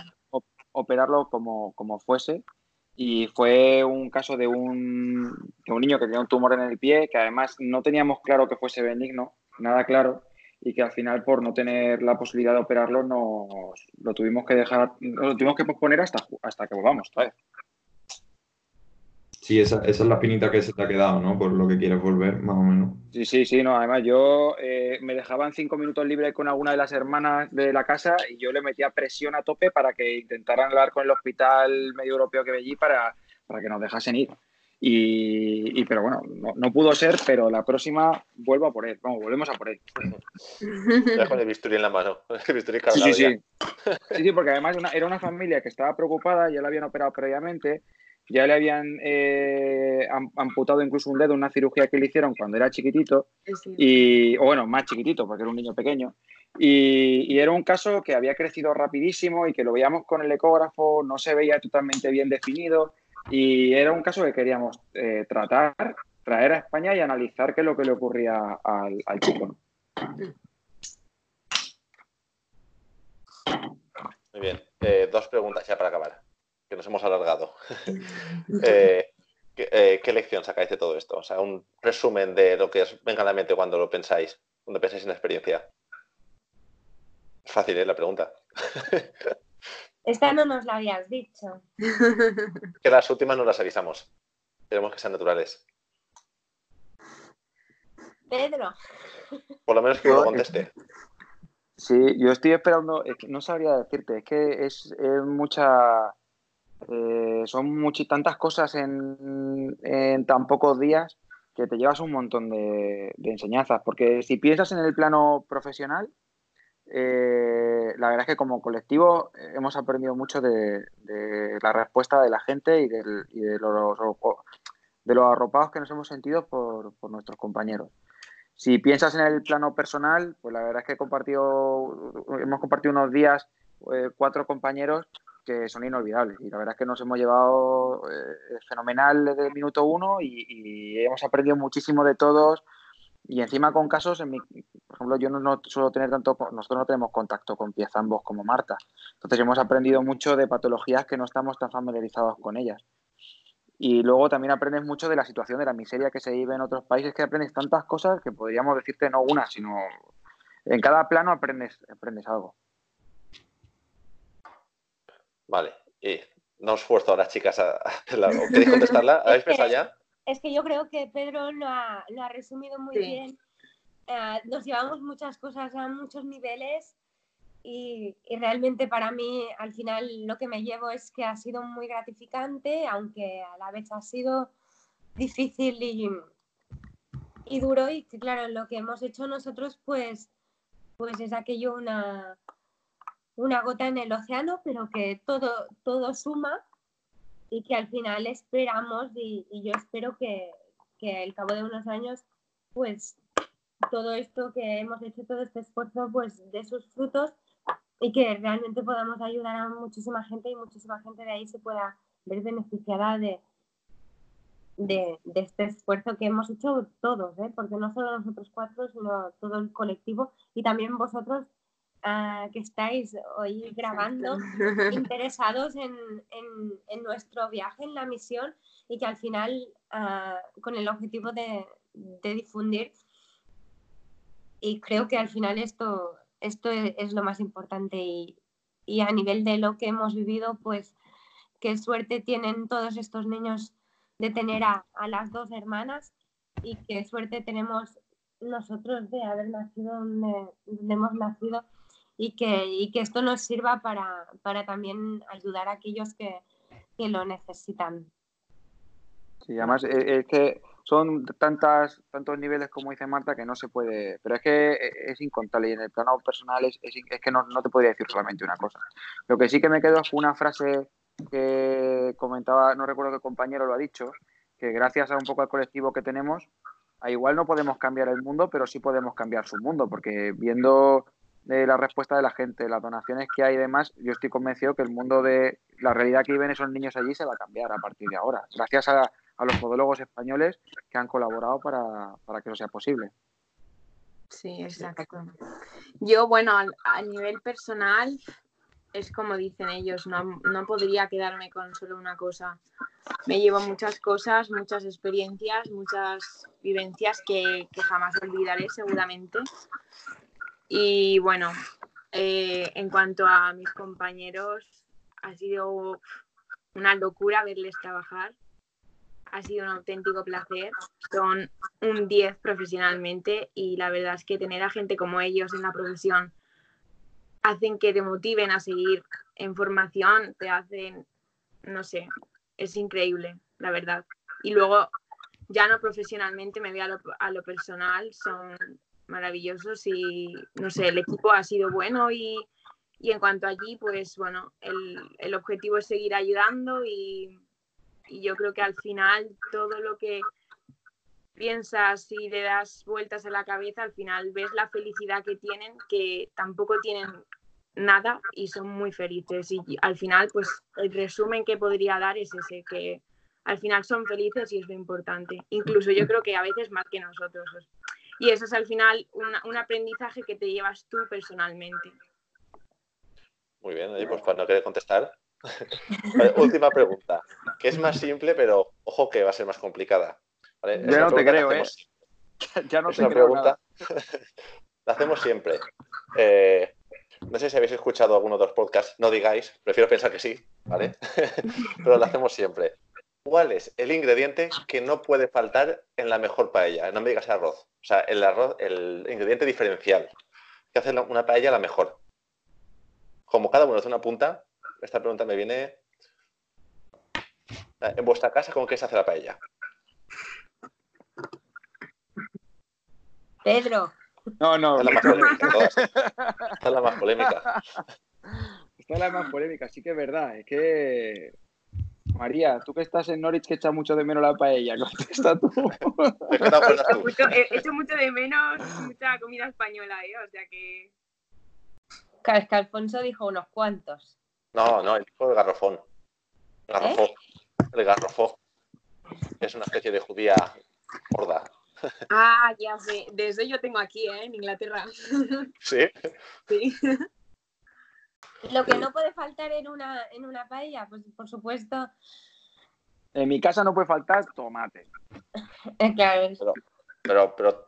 operarlo como, como fuese y fue un caso de un, de un niño que tenía un tumor en el pie que además no teníamos claro que fuese benigno, nada claro, y que al final por no tener la posibilidad de operarlo nos lo tuvimos que dejar, lo tuvimos que posponer hasta, hasta que volvamos. ¿sabes? Sí, esa, es la pinita que se te ha quedado, ¿no? Por lo que quieres volver, más o menos. Sí, sí, sí, no, además yo eh, me dejaban cinco minutos libres con alguna de las hermanas de la casa y yo le metía presión a tope para que intentaran hablar con el hospital medio europeo que ve allí para, para que nos dejasen ir. Y, pero bueno, no, pudo ser, pero la próxima vuelvo a por él. Vamos, volvemos a por él. Ya con el bisturí en la mano, el bisturí sí, sí, sí. sí, sí, porque además era una familia que estaba preocupada, ya la habían operado previamente, ya le habían eh, amputado incluso un dedo en una cirugía que le hicieron cuando era chiquitito, y, o bueno, más chiquitito, porque era un niño pequeño. Y, y, era un caso que había crecido rapidísimo y que lo veíamos con el ecógrafo, no se veía totalmente bien definido. Y era un caso que queríamos eh, tratar, traer a España y analizar qué es lo que le ocurría al, chico. Muy bien. Eh, dos preguntas ya para acabar, que nos hemos alargado. Eh, ¿qué, lección sacáis de todo esto? O sea, un resumen de lo que os venga a la mente cuando lo pensáis, cuando pensáis en la experiencia. Es fácil, ¿eh? La pregunta. Esta no nos la habías dicho. Que las últimas no las avisamos. Queremos que sean naturales. Pedro. Por lo menos que uno conteste. Sí, yo estoy esperando, no sabría decirte, es que es, mucha. Eh, son muchas tantas cosas en, tan pocos días que te llevas un montón de enseñanzas. Porque si piensas en el plano profesional, eh, la verdad es que como colectivo eh, hemos aprendido mucho de, la respuesta de la gente y, de, los, de los arropados que nos hemos sentido por, nuestros compañeros. Si piensas en el plano personal, pues la verdad es que he compartido, hemos compartido unos días eh, cuatro compañeros que son inolvidables y la verdad es que nos hemos llevado fenomenal desde el minuto uno y, y hemos aprendido muchísimo de todos, y encima con casos, en mi, por ejemplo, yo no, suelo tener tanto, nosotros no tenemos contacto con piezambos como Marta. Entonces hemos aprendido mucho de patologías que no estamos tan familiarizados con ellas. Y luego también aprendes mucho de la situación de la miseria que se vive en otros países, que aprendes tantas cosas que podríamos decirte no una, sino en cada plano aprendes, aprendes algo. Vale, y no os fuerzo a las chicas a, ¿Queréis contestarla? ¿Habéis pensado ya? Es que yo creo que Pedro lo ha, resumido muy bien. Eh, nos llevamos muchas cosas a muchos niveles y, realmente para mí al final lo que me llevo es que ha sido muy gratificante, aunque a la vez ha sido difícil y, y duro. Y que claro, lo que hemos hecho nosotros pues, pues es aquello una, una gota en el océano, pero que todo, todo suma y que al final esperamos y, yo espero que, que, al cabo de unos años pues todo esto que hemos hecho, todo este esfuerzo pues de sus frutos y que realmente podamos ayudar a muchísima gente y muchísima gente de ahí se pueda ver beneficiada de, de, de este esfuerzo que hemos hecho todos, ¿eh? porque no solo nosotros cuatro, sino todo el colectivo y también vosotros que estáis hoy grabando, interesados en, en, nuestro viaje, en la misión y que al final, ah, con el objetivo de, de, difundir, y creo que al final esto, esto es, lo más importante y, y, a nivel de lo que hemos vivido, pues qué suerte tienen todos estos niños de tener a, a las dos hermanas y qué suerte tenemos nosotros de haber nacido donde, donde hemos nacido y que, que esto nos sirva para, también ayudar a aquellos que, lo necesitan. Sí, además eh, es que son tantas, tantos niveles como dice Marta que no se puede, pero es que es incontable y en el plano personal es, es, que no, no, te podría decir solamente una cosa. Lo que sí que me quedo es una frase que comentaba, no recuerdo qué compañero lo ha dicho, que gracias a un poco al colectivo que tenemos, a igual no podemos cambiar el mundo, pero sí podemos cambiar su mundo, porque viendo eh, la respuesta de la gente, las donaciones que hay y demás, yo estoy convencido que el mundo de la realidad que viven esos niños allí se va a cambiar a partir de ahora, gracias a a los podólogos españoles que han colaborado para, que eso sea posible. Sí, exacto. Yo, bueno, a, nivel personal, es como dicen ellos, no, podría quedarme con solo una cosa. Me llevo muchas cosas, muchas experiencias, muchas vivencias que, jamás olvidaré seguramente. Y bueno, eh, en cuanto a mis compañeros, ha sido una locura verles trabajar ha sido un auténtico placer. Son un 10 profesionalmente y la verdad es que tener a gente como ellos en la profesión hacen que te motiven a seguir en formación, te hacen, no sé, es increíble, la verdad. Y luego, ya no profesionalmente, me voy a lo, a lo personal, son maravillosos y, no sé, el equipo ha sido bueno y, y en cuanto allí, pues bueno, el, el objetivo es seguir ayudando y y yo creo que al final todo lo que piensas y le das vueltas a la cabeza, al final ves la felicidad que tienen, que tampoco tienen nada y son muy felices. Y al final, pues el resumen que podría dar es ese, que al final son felices y es lo importante. Incluso yo creo que a veces más que nosotros. Y eso es al final un aprendizaje que te llevas tú personalmente. Muy bien, pues para no querer contestar, última pregunta, que es más simple, pero ojo que va a ser más complicada. Ya no te creo, ¿eh? Ya no te creo pregunta. la hacemos siempre. Eh, no sé si habéis escuchado alguno de los podcasts, no digáis, prefiero pensar que sí, ¿vale? pero la hacemos siempre. ¿Cuál es el ingrediente que no puede faltar en la mejor paella? No me digas arroz. O sea, el arroz, el ingrediente diferencial que hace una paella la mejor. Como cada uno hace una punta, esta pregunta me viene. En vuestra casa, ¿cómo que se hace la paella? Pedro. No, no. Esta es la más polémica. Esta es la más polémica. Esta es la más polémica, sí que es verdad. Es que. María, tú que estás en Norwich que echas mucho de menos la paella, contesta tú. He hecho mucho de menos mucha comida española, ¿eh? O sea que. Claro, que Alfonso dijo unos cuantos. No, no, el tipo de garrofón. Garrofó. ¿Eh? El garrofó. Es una especie de judía gorda. Ah, ya sé. De eso yo tengo aquí, ¿eh? En Inglaterra. ¿Sí? Sí. Lo que no puede faltar en una, en una paella, pues por supuesto. En mi casa no puede faltar tomate. claro. Pero, pero, pero,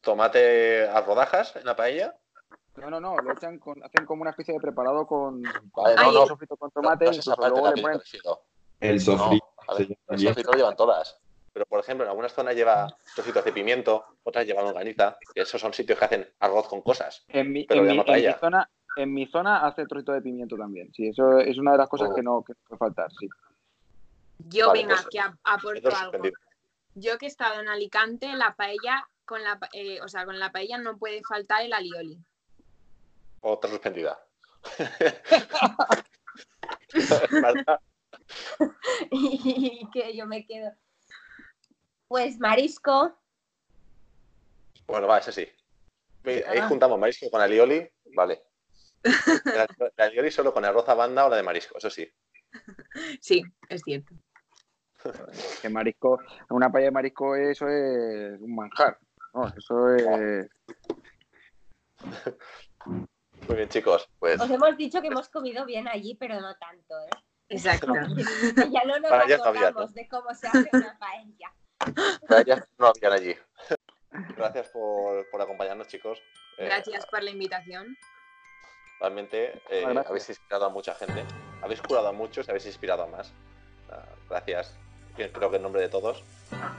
tomate a rodajas en la paella. No, no, no, lo echan con, hacen como una especie de preparado con, no, sofrito con tomate, no, luego le ponen... El sofrito. el sofrito lo llevan todas. Pero, por ejemplo, en algunas zonas lleva trocitos de pimiento, otras llevan longaniza, que esos son sitios que hacen arroz con cosas. En mi, en mi, zona, en mi zona hace trocito de pimiento también. Sí, eso es una de las cosas oh. que, no, que puede faltar, sí. Yo, venga, pues, que aporto algo. Yo que he estado en Alicante, la paella, con la, eh, o sea, con la paella no puede faltar el alioli. Otra suspendida. y que yo me quedo. Pues marisco. Bueno, va, ese sí. Ahí ah. juntamos marisco con alioli, vale. La, alioli solo con arroz a banda o la de marisco, eso sí. Sí, es cierto. Que marisco, una paella de marisco eso es un manjar. eso es. Muy bien, chicos. Pues... Os hemos dicho que hemos comido bien allí, pero no tanto, ¿eh? Exacto. ya no nos acordamos de cómo se hace una paella. Paellas no habían allí. Gracias por, por acompañarnos, chicos. Eh, Gracias por la invitación. Realmente eh, habéis inspirado a mucha gente. Habéis curado a muchos y habéis inspirado a más. Ah, gracias. Creo que en nombre de todos. Ah,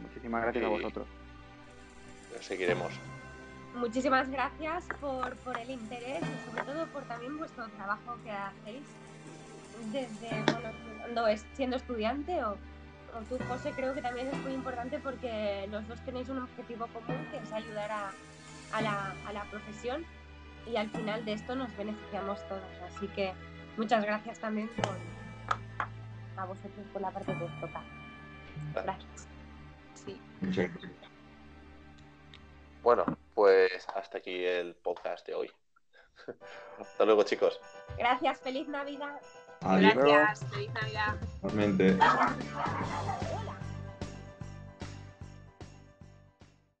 muchísimas gracias a vosotros. Seguiremos muchísimas gracias por, por, el interés y sobre todo por también vuestro trabajo que hacéis desde, bueno, siendo estudiante o, con tú, José, creo que también es muy importante porque los dos tenéis un objetivo común que es ayudar a, a, la, a la profesión y al final de esto nos beneficiamos todos. Así que muchas gracias también por, a vosotros por la parte que os toca. Gracias. Sí. Muchas gracias. Bueno, pues hasta aquí el podcast de hoy. Hasta luego, chicos. Gracias, feliz Navidad. Adiós. Gracias. Feliz Navidad. Gracias.